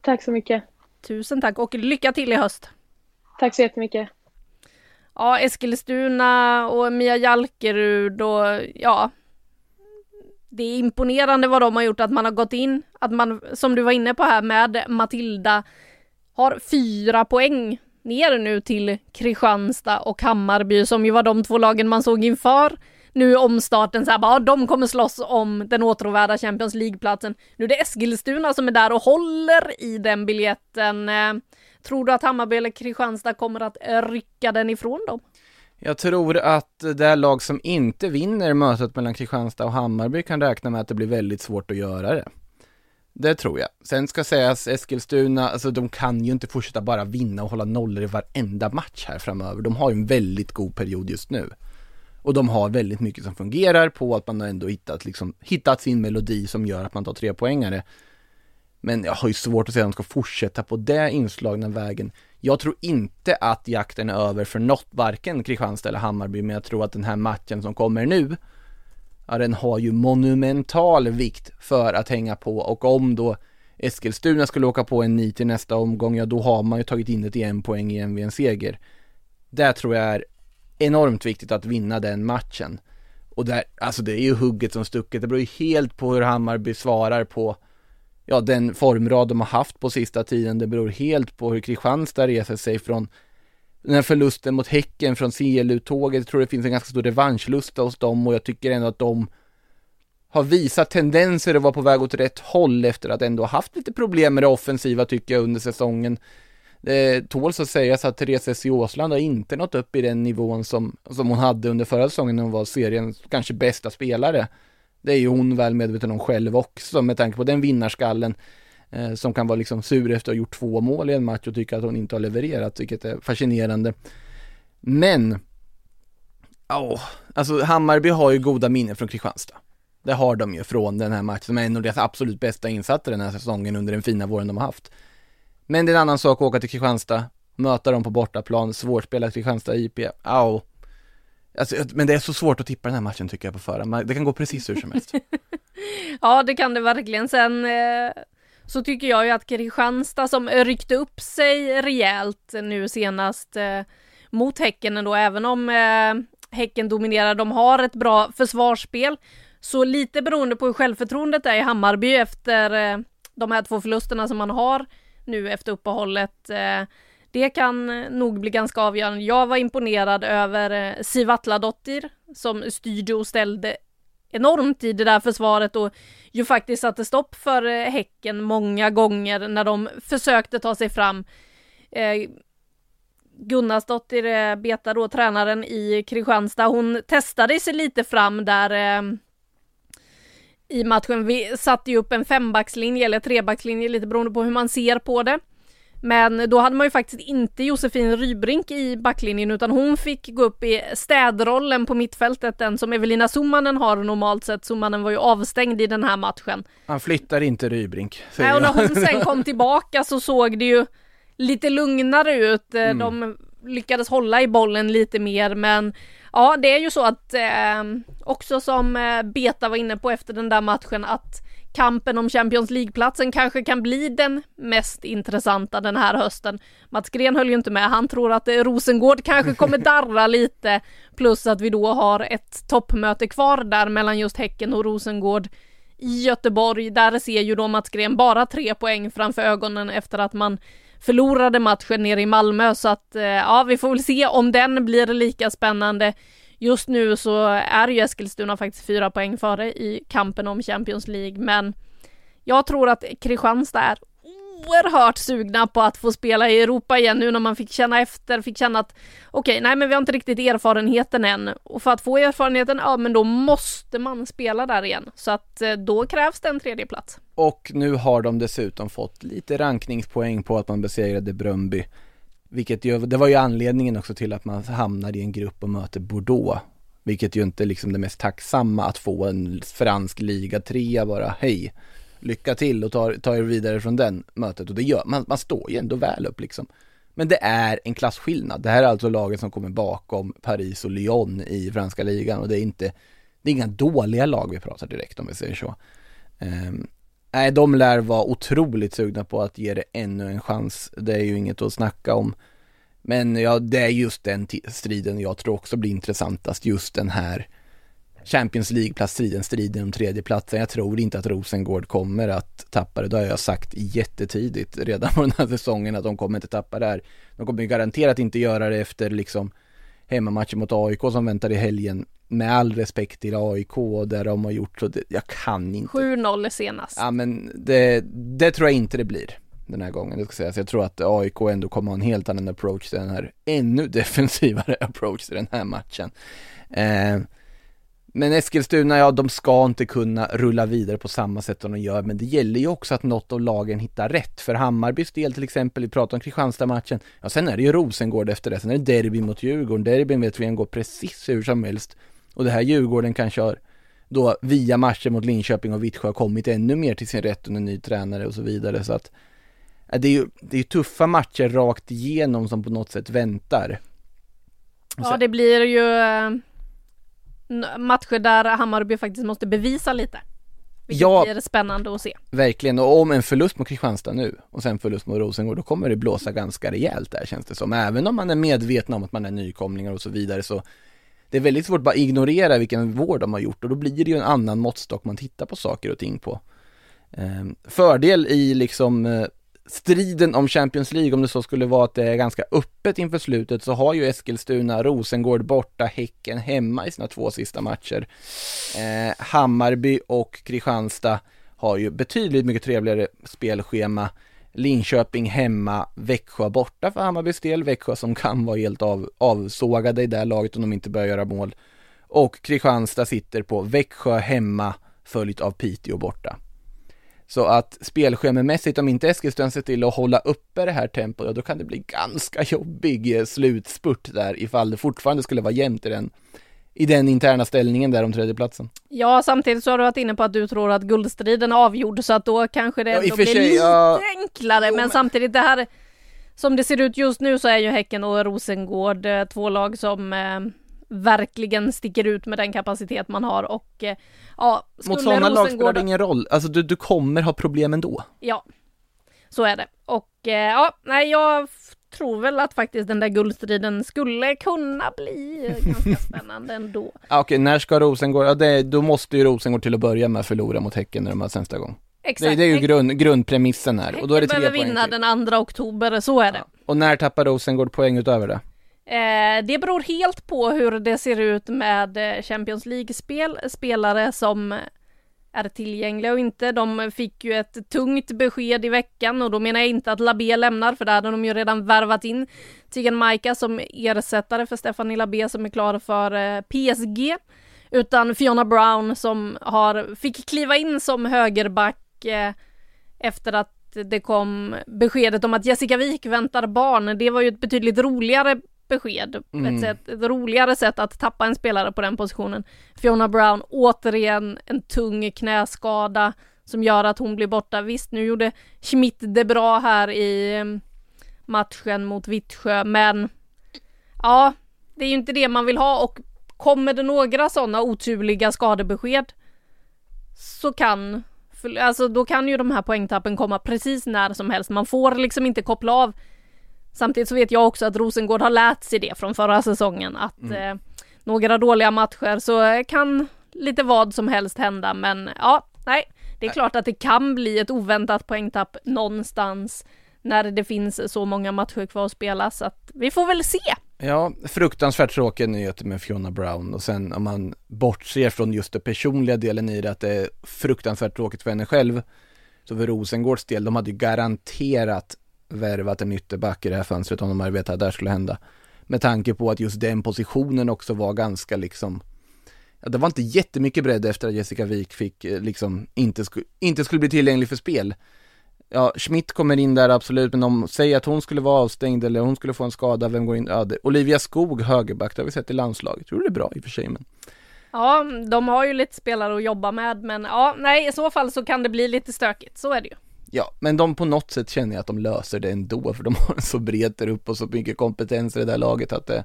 Tack så mycket. Tusen tack och lycka till i höst. Tack så jättemycket. Ja, Eskilstuna och Mia Jalkerud och ja, det är imponerande vad de har gjort, att man har gått in, att man, som du var inne på här med Matilda, har fyra poäng ner nu till Kristianstad och Hammarby som ju var de två lagen man såg inför nu omstarten så här bara, de kommer slåss om den åtråvärda Champions League-platsen. Nu är det Eskilstuna som är där och håller i den biljetten. Eh, tror du att Hammarby eller Kristianstad kommer att rycka den ifrån dem? Jag tror att det lag som inte vinner mötet mellan Kristianstad och Hammarby kan räkna med att det blir väldigt svårt att göra det. Det tror jag. Sen ska sägas Eskilstuna, alltså de kan ju inte fortsätta bara vinna och hålla nollor i varenda match här framöver. De har ju en väldigt god period just nu. Och de har väldigt mycket som fungerar på att man har ändå hittat, liksom, hittat sin melodi som gör att man tar tre poängare. Men jag har ju svårt att se att de ska fortsätta på det inslagna vägen. Jag tror inte att jakten är över för något, varken Kristianstad eller Hammarby, men jag tror att den här matchen som kommer nu, ja den har ju monumental vikt för att hänga på och om då Eskilstuna skulle åka på en nit i nästa omgång, ja då har man ju tagit in det i en poäng igen vid en seger. Där tror jag är enormt viktigt att vinna den matchen. Och där, alltså det är ju hugget som stucket, det beror ju helt på hur Hammarby svarar på ja, den formrad de har haft på sista tiden. Det beror helt på hur Kristianstad reser sig från den här förlusten mot Häcken från CLU-tåget. Jag tror det finns en ganska stor revanschlusta hos dem och jag tycker ändå att de har visat tendenser att vara på väg åt rätt håll efter att ändå haft lite problem med det offensiva tycker jag under säsongen. Det tåls att sägas att Therese S. Åsland har inte nått upp i den nivån som, som hon hade under förra säsongen när hon var seriens kanske bästa spelare. Det är ju hon väl medveten om själv också med tanke på den vinnarskallen eh, som kan vara liksom sur efter att ha gjort två mål i en match och tycka att hon inte har levererat, vilket är fascinerande. Men, ja, oh, alltså Hammarby har ju goda minnen från Kristianstad. Det har de ju från den här matchen, som är en av deras absolut bästa insatser den här säsongen under den fina våren de har haft. Men det är en annan sak att åka till Kristianstad, möta dem på bortaplan, svårspelat Kristianstad IP, au. Alltså, men det är så svårt att tippa den här matchen tycker jag på förhand, det kan gå precis hur som helst. ja, det kan det verkligen. Sen eh, så tycker jag ju att Kristianstad som ryckte upp sig rejält nu senast eh, mot Häcken ändå, även om eh, Häcken dominerar, de har ett bra försvarsspel. Så lite beroende på hur självförtroendet är i Hammarby efter eh, de här två förlusterna som man har nu efter uppehållet. Eh, det kan eh, nog bli ganska avgörande. Jag var imponerad över eh, Siv Atladottir som styrde och ställde enormt i det där försvaret och ju faktiskt satte stopp för eh, Häcken många gånger när de försökte ta sig fram. Gunnarsdottir, Beta då, tränaren i Kristianstad, hon testade sig lite fram där i matchen. Vi satte ju upp en fembackslinje eller trebackslinje lite beroende på hur man ser på det. Men då hade man ju faktiskt inte Josefin Rybrink i backlinjen utan hon fick gå upp i städrollen på mittfältet, den som Evelina Summanen har normalt sett. Summanen var ju avstängd i den här matchen. Han flyttar inte Rybrink. Nej, och när hon sen kom tillbaka så såg det ju lite lugnare ut. Mm. De lyckades hålla i bollen lite mer men ja det är ju så att eh, också som eh, Beta var inne på efter den där matchen att kampen om Champions League-platsen kanske kan bli den mest intressanta den här hösten. Mats Gren höll ju inte med, han tror att eh, Rosengård kanske kommer darra lite plus att vi då har ett toppmöte kvar där mellan just Häcken och Rosengård i Göteborg. Där ser ju då Mats Gren bara tre poäng framför ögonen efter att man förlorade matchen nere i Malmö så att eh, ja, vi får väl se om den blir lika spännande. Just nu så är ju Eskilstuna faktiskt fyra poäng före i kampen om Champions League, men jag tror att Kristianstad är oerhört sugna på att få spela i Europa igen nu när man fick känna efter, fick känna att okej, okay, nej men vi har inte riktigt erfarenheten än. Och för att få erfarenheten, ja men då måste man spela där igen. Så att eh, då krävs det en tredje plats. Och nu har de dessutom fått lite rankningspoäng på att man besegrade Bröndby. Vilket ju, det var ju anledningen också till att man hamnade i en grupp och möter Bordeaux. Vilket ju inte är liksom det mest tacksamma att få en fransk liga trea bara, hej lycka till och ta, ta er vidare från den mötet och det gör man, man står ju ändå väl upp liksom. Men det är en klassskillnad. Det här är alltså laget som kommer bakom Paris och Lyon i franska ligan och det är inte, det är inga dåliga lag vi pratar direkt om vi säger så. Ehm, Nej, de lär vara otroligt sugna på att ge det ännu en chans. Det är ju inget att snacka om. Men ja, det är just den striden jag tror också blir intressantast, just den här Champions League-platsstriden, striden om tredjeplatsen. Jag tror inte att Rosengård kommer att tappa det. Det har jag sagt jättetidigt redan på den här säsongen att de kommer inte tappa det här. De kommer garanterat inte göra det efter liksom hemmamatchen mot AIK som väntar i helgen. Med all respekt till AIK och där de har gjort så, det, jag kan inte. 7-0 senast. Ja men det, det tror jag inte det blir den här gången. Det ska sägas. Jag tror att AIK ändå kommer ha en helt annan approach till den här, ännu defensivare approach till den här matchen. Eh, men Eskilstuna, ja de ska inte kunna rulla vidare på samma sätt som de gör, men det gäller ju också att något av lagen hittar rätt. För Hammarbys del till exempel, vi pratar om Kristianstad-matchen, ja sen är det ju Rosengård efter det, sen är det derby mot Djurgården, derbyn vet vi går precis hur som helst. Och det här Djurgården kanske har då via matcher mot Linköping och Vittsjö kommit ännu mer till sin rätt under ny tränare och så vidare så att det är ju det är tuffa matcher rakt igenom som på något sätt väntar. Ja, det blir ju eh, matcher där Hammarby faktiskt måste bevisa lite. Vilket ja, blir spännande att se. Verkligen, och om en förlust mot Kristianstad nu och sen förlust mot Rosengård, då kommer det blåsa ganska rejält där känns det som. Även om man är medveten om att man är nykomlingar och så vidare så det är väldigt svårt att bara ignorera vilken vård de har gjort och då blir det ju en annan måttstock man tittar på saker och ting på. Ehm, fördel i liksom eh, striden om Champions League, om det så skulle vara att det är ganska öppet inför slutet, så har ju Eskilstuna Rosengård borta, Häcken hemma i sina två sista matcher. Eh, Hammarby och Kristianstad har ju betydligt mycket trevligare spelschema. Linköping hemma, Växjö borta för Hammarbys del, Växjö som kan vara helt av, avsågade i det här laget om de inte börjar göra mål. Och Kristianstad sitter på Växjö hemma, följt av Piteå borta. Så att spelschememässigt, om inte Eskilstuna ser till att hålla uppe det här tempot, då kan det bli ganska jobbig eh, slutspurt där ifall det fortfarande skulle vara jämnt i den i den interna ställningen där om tredjeplatsen. Ja, samtidigt så har du varit inne på att du tror att guldstriden är avgjord så att då kanske det ändå ja, blir sig, lite ja... enklare. Jo, men, men samtidigt det här som det ser ut just nu så är ju Häcken och Rosengård eh, två lag som eh, verkligen sticker ut med den kapacitet man har och eh, ja, Mot sådana lag spelar det ingen roll, alltså du, du kommer ha problem ändå. Ja, så är det. Och eh, ja, nej jag tror väl att faktiskt den där guldstriden skulle kunna bli ganska spännande ändå. Ja, okej, när ska Rosengård, ja det, då måste ju Rosengård till att börja med förlora mot Häcken när de har nästa gång. Exakt. Det, det, är ju grund, grundpremissen här. Häcken och då är det tre behöver vinna till. den 2 oktober, så är det. Ja. Och när tappar Rosengård poäng utöver det? Eh, det beror helt på hur det ser ut med eh, Champions League-spel, spelare som är tillgängliga och inte. De fick ju ett tungt besked i veckan och då menar jag inte att Labé lämnar för där hade de ju redan värvat in Tigan Maika som ersättare för Stephanie Labé som är klar för eh, PSG. Utan Fiona Brown som har, fick kliva in som högerback eh, efter att det kom beskedet om att Jessica Wik väntar barn. Det var ju ett betydligt roligare besked. Mm. Ett, sätt, ett roligare sätt att tappa en spelare på den positionen. Fiona Brown, återigen en tung knäskada som gör att hon blir borta. Visst, nu gjorde Schmidt det bra här i mm, matchen mot Vittsjö, men ja, det är ju inte det man vill ha och kommer det några sådana oturliga skadebesked så kan Alltså då kan ju de här poängtappen komma precis när som helst. Man får liksom inte koppla av Samtidigt så vet jag också att Rosengård har lärt sig det från förra säsongen att mm. eh, några dåliga matcher så kan lite vad som helst hända men ja, nej, det är klart att det kan bli ett oväntat poängtapp någonstans när det finns så många matcher kvar att spela så att vi får väl se. Ja, fruktansvärt tråkiga nyheter med Fiona Brown och sen om man bortser från just den personliga delen i det att det är fruktansvärt tråkigt för henne själv så för Rosengårds del, de hade ju garanterat värvat en ytterback i det här fönstret om de hade vetat att det här skulle hända. Med tanke på att just den positionen också var ganska liksom ja, det var inte jättemycket bredd efter att Jessica Wik fick eh, liksom inte, sku, inte skulle bli tillgänglig för spel. Ja, Schmidt kommer in där absolut, men om, säg att hon skulle vara avstängd eller hon skulle få en skada, vem går in? Ja, det, Olivia Skog, högerback, det har vi sett i landslaget. Tror det är bra i och för sig, men Ja, de har ju lite spelare att jobba med, men ja, nej, i så fall så kan det bli lite stökigt, så är det ju. Ja, men de på något sätt känner jag att de löser det ändå, för de har en så bred upp och så mycket kompetens i det där laget att det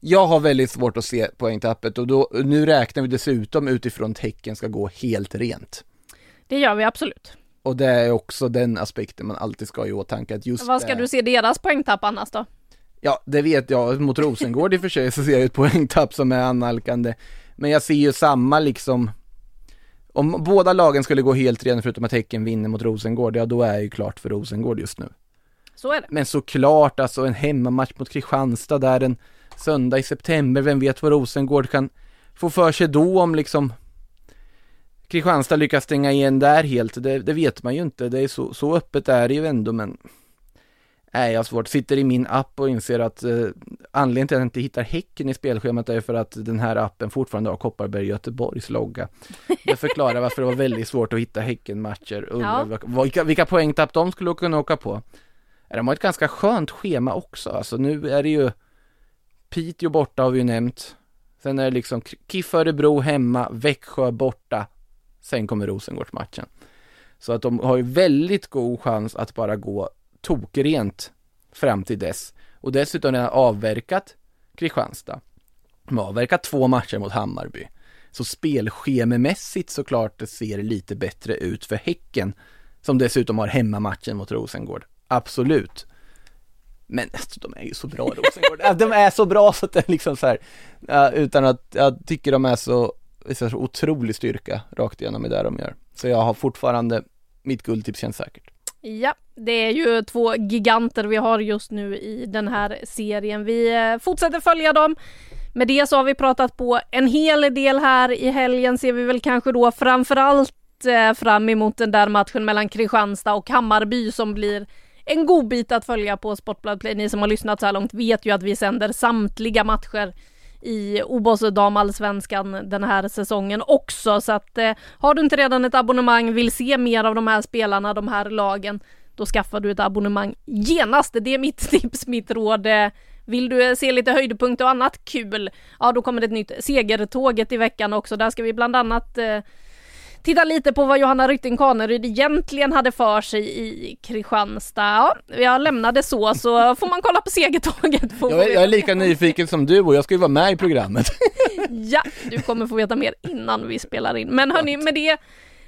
jag har väldigt svårt att se poängtappet och då, nu räknar vi dessutom utifrån tecken ska gå helt rent. Det gör vi absolut. Och det är också den aspekten man alltid ska ha i åtanke att just Vad ska det... du se deras poängtapp annars då? Ja, det vet jag. Mot Rosengård i och för sig så ser jag ett poängtapp som är annalkande. Men jag ser ju samma liksom om båda lagen skulle gå helt rent förutom att Häcken vinner mot Rosengård, ja då är det ju klart för Rosengård just nu. Så är det. Men såklart alltså en hemmamatch mot Kristianstad där en söndag i september, vem vet vad Rosengård kan få för sig då om liksom Kristianstad lyckas stänga igen där helt, det, det vet man ju inte, det är så, så öppet är det ju ändå men Nej, jag svårt. Sitter i min app och inser att eh, anledningen till att jag inte hittar Häcken i spelschemat är för att den här appen fortfarande har Kopparberg Göteborgs logga. Det förklarar varför det var väldigt svårt att hitta Häcken-matcher. Undrar Ja. vilka, vilka poängtapp de skulle kunna åka på. De har ett ganska skönt schema också. Alltså nu är det ju Piteå borta har vi ju nämnt. Sen är det liksom KIF Örebro hemma, Växjö borta. Sen kommer Rosengårdsmatchen. Så att de har ju väldigt god chans att bara gå tokrent fram till dess. Och dessutom har de avverkat Kristianstad. De har avverkat två matcher mot Hammarby. Så spelschememässigt såklart det ser lite bättre ut för Häcken. Som dessutom har hemmamatchen mot Rosengård. Absolut. Men alltså, de är ju så bra Rosengård. De är så bra så att det är liksom så här. utan att jag tycker de är så, så otrolig styrka rakt igenom i det de gör. Så jag har fortfarande, mitt guldtips känns säkert. Ja, det är ju två giganter vi har just nu i den här serien. Vi eh, fortsätter följa dem. Med det så har vi pratat på en hel del här. I helgen ser vi väl kanske då framförallt eh, fram emot den där matchen mellan Kristianstad och Hammarby som blir en god bit att följa på Sportbladet Play. Ni som har lyssnat så här långt vet ju att vi sänder samtliga matcher i OBOS damallsvenskan den här säsongen också. Så att eh, har du inte redan ett abonnemang, vill se mer av de här spelarna, de här lagen, då skaffar du ett abonnemang genast. Det är mitt tips, mitt råd. Eh, vill du eh, se lite höjdpunkter och annat kul, ja då kommer det ett nytt segertåget i veckan också. Där ska vi bland annat eh, titta lite på vad Johanna Rytting Kaneryd egentligen hade för sig i Kristianstad. Ja, jag lämnade så, så får man kolla på segertåget. Jag är, jag är lika nyfiken som du och jag ska ju vara med i programmet. Ja, du kommer få veta mer innan vi spelar in. Men hörni, med det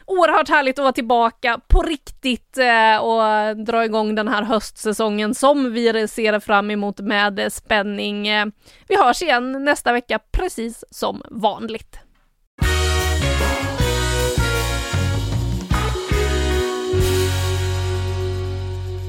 oerhört härligt att vara tillbaka på riktigt eh, och dra igång den här höstsäsongen som vi ser fram emot med spänning. Eh, Vi hörs igen nästa vecka precis som vanligt.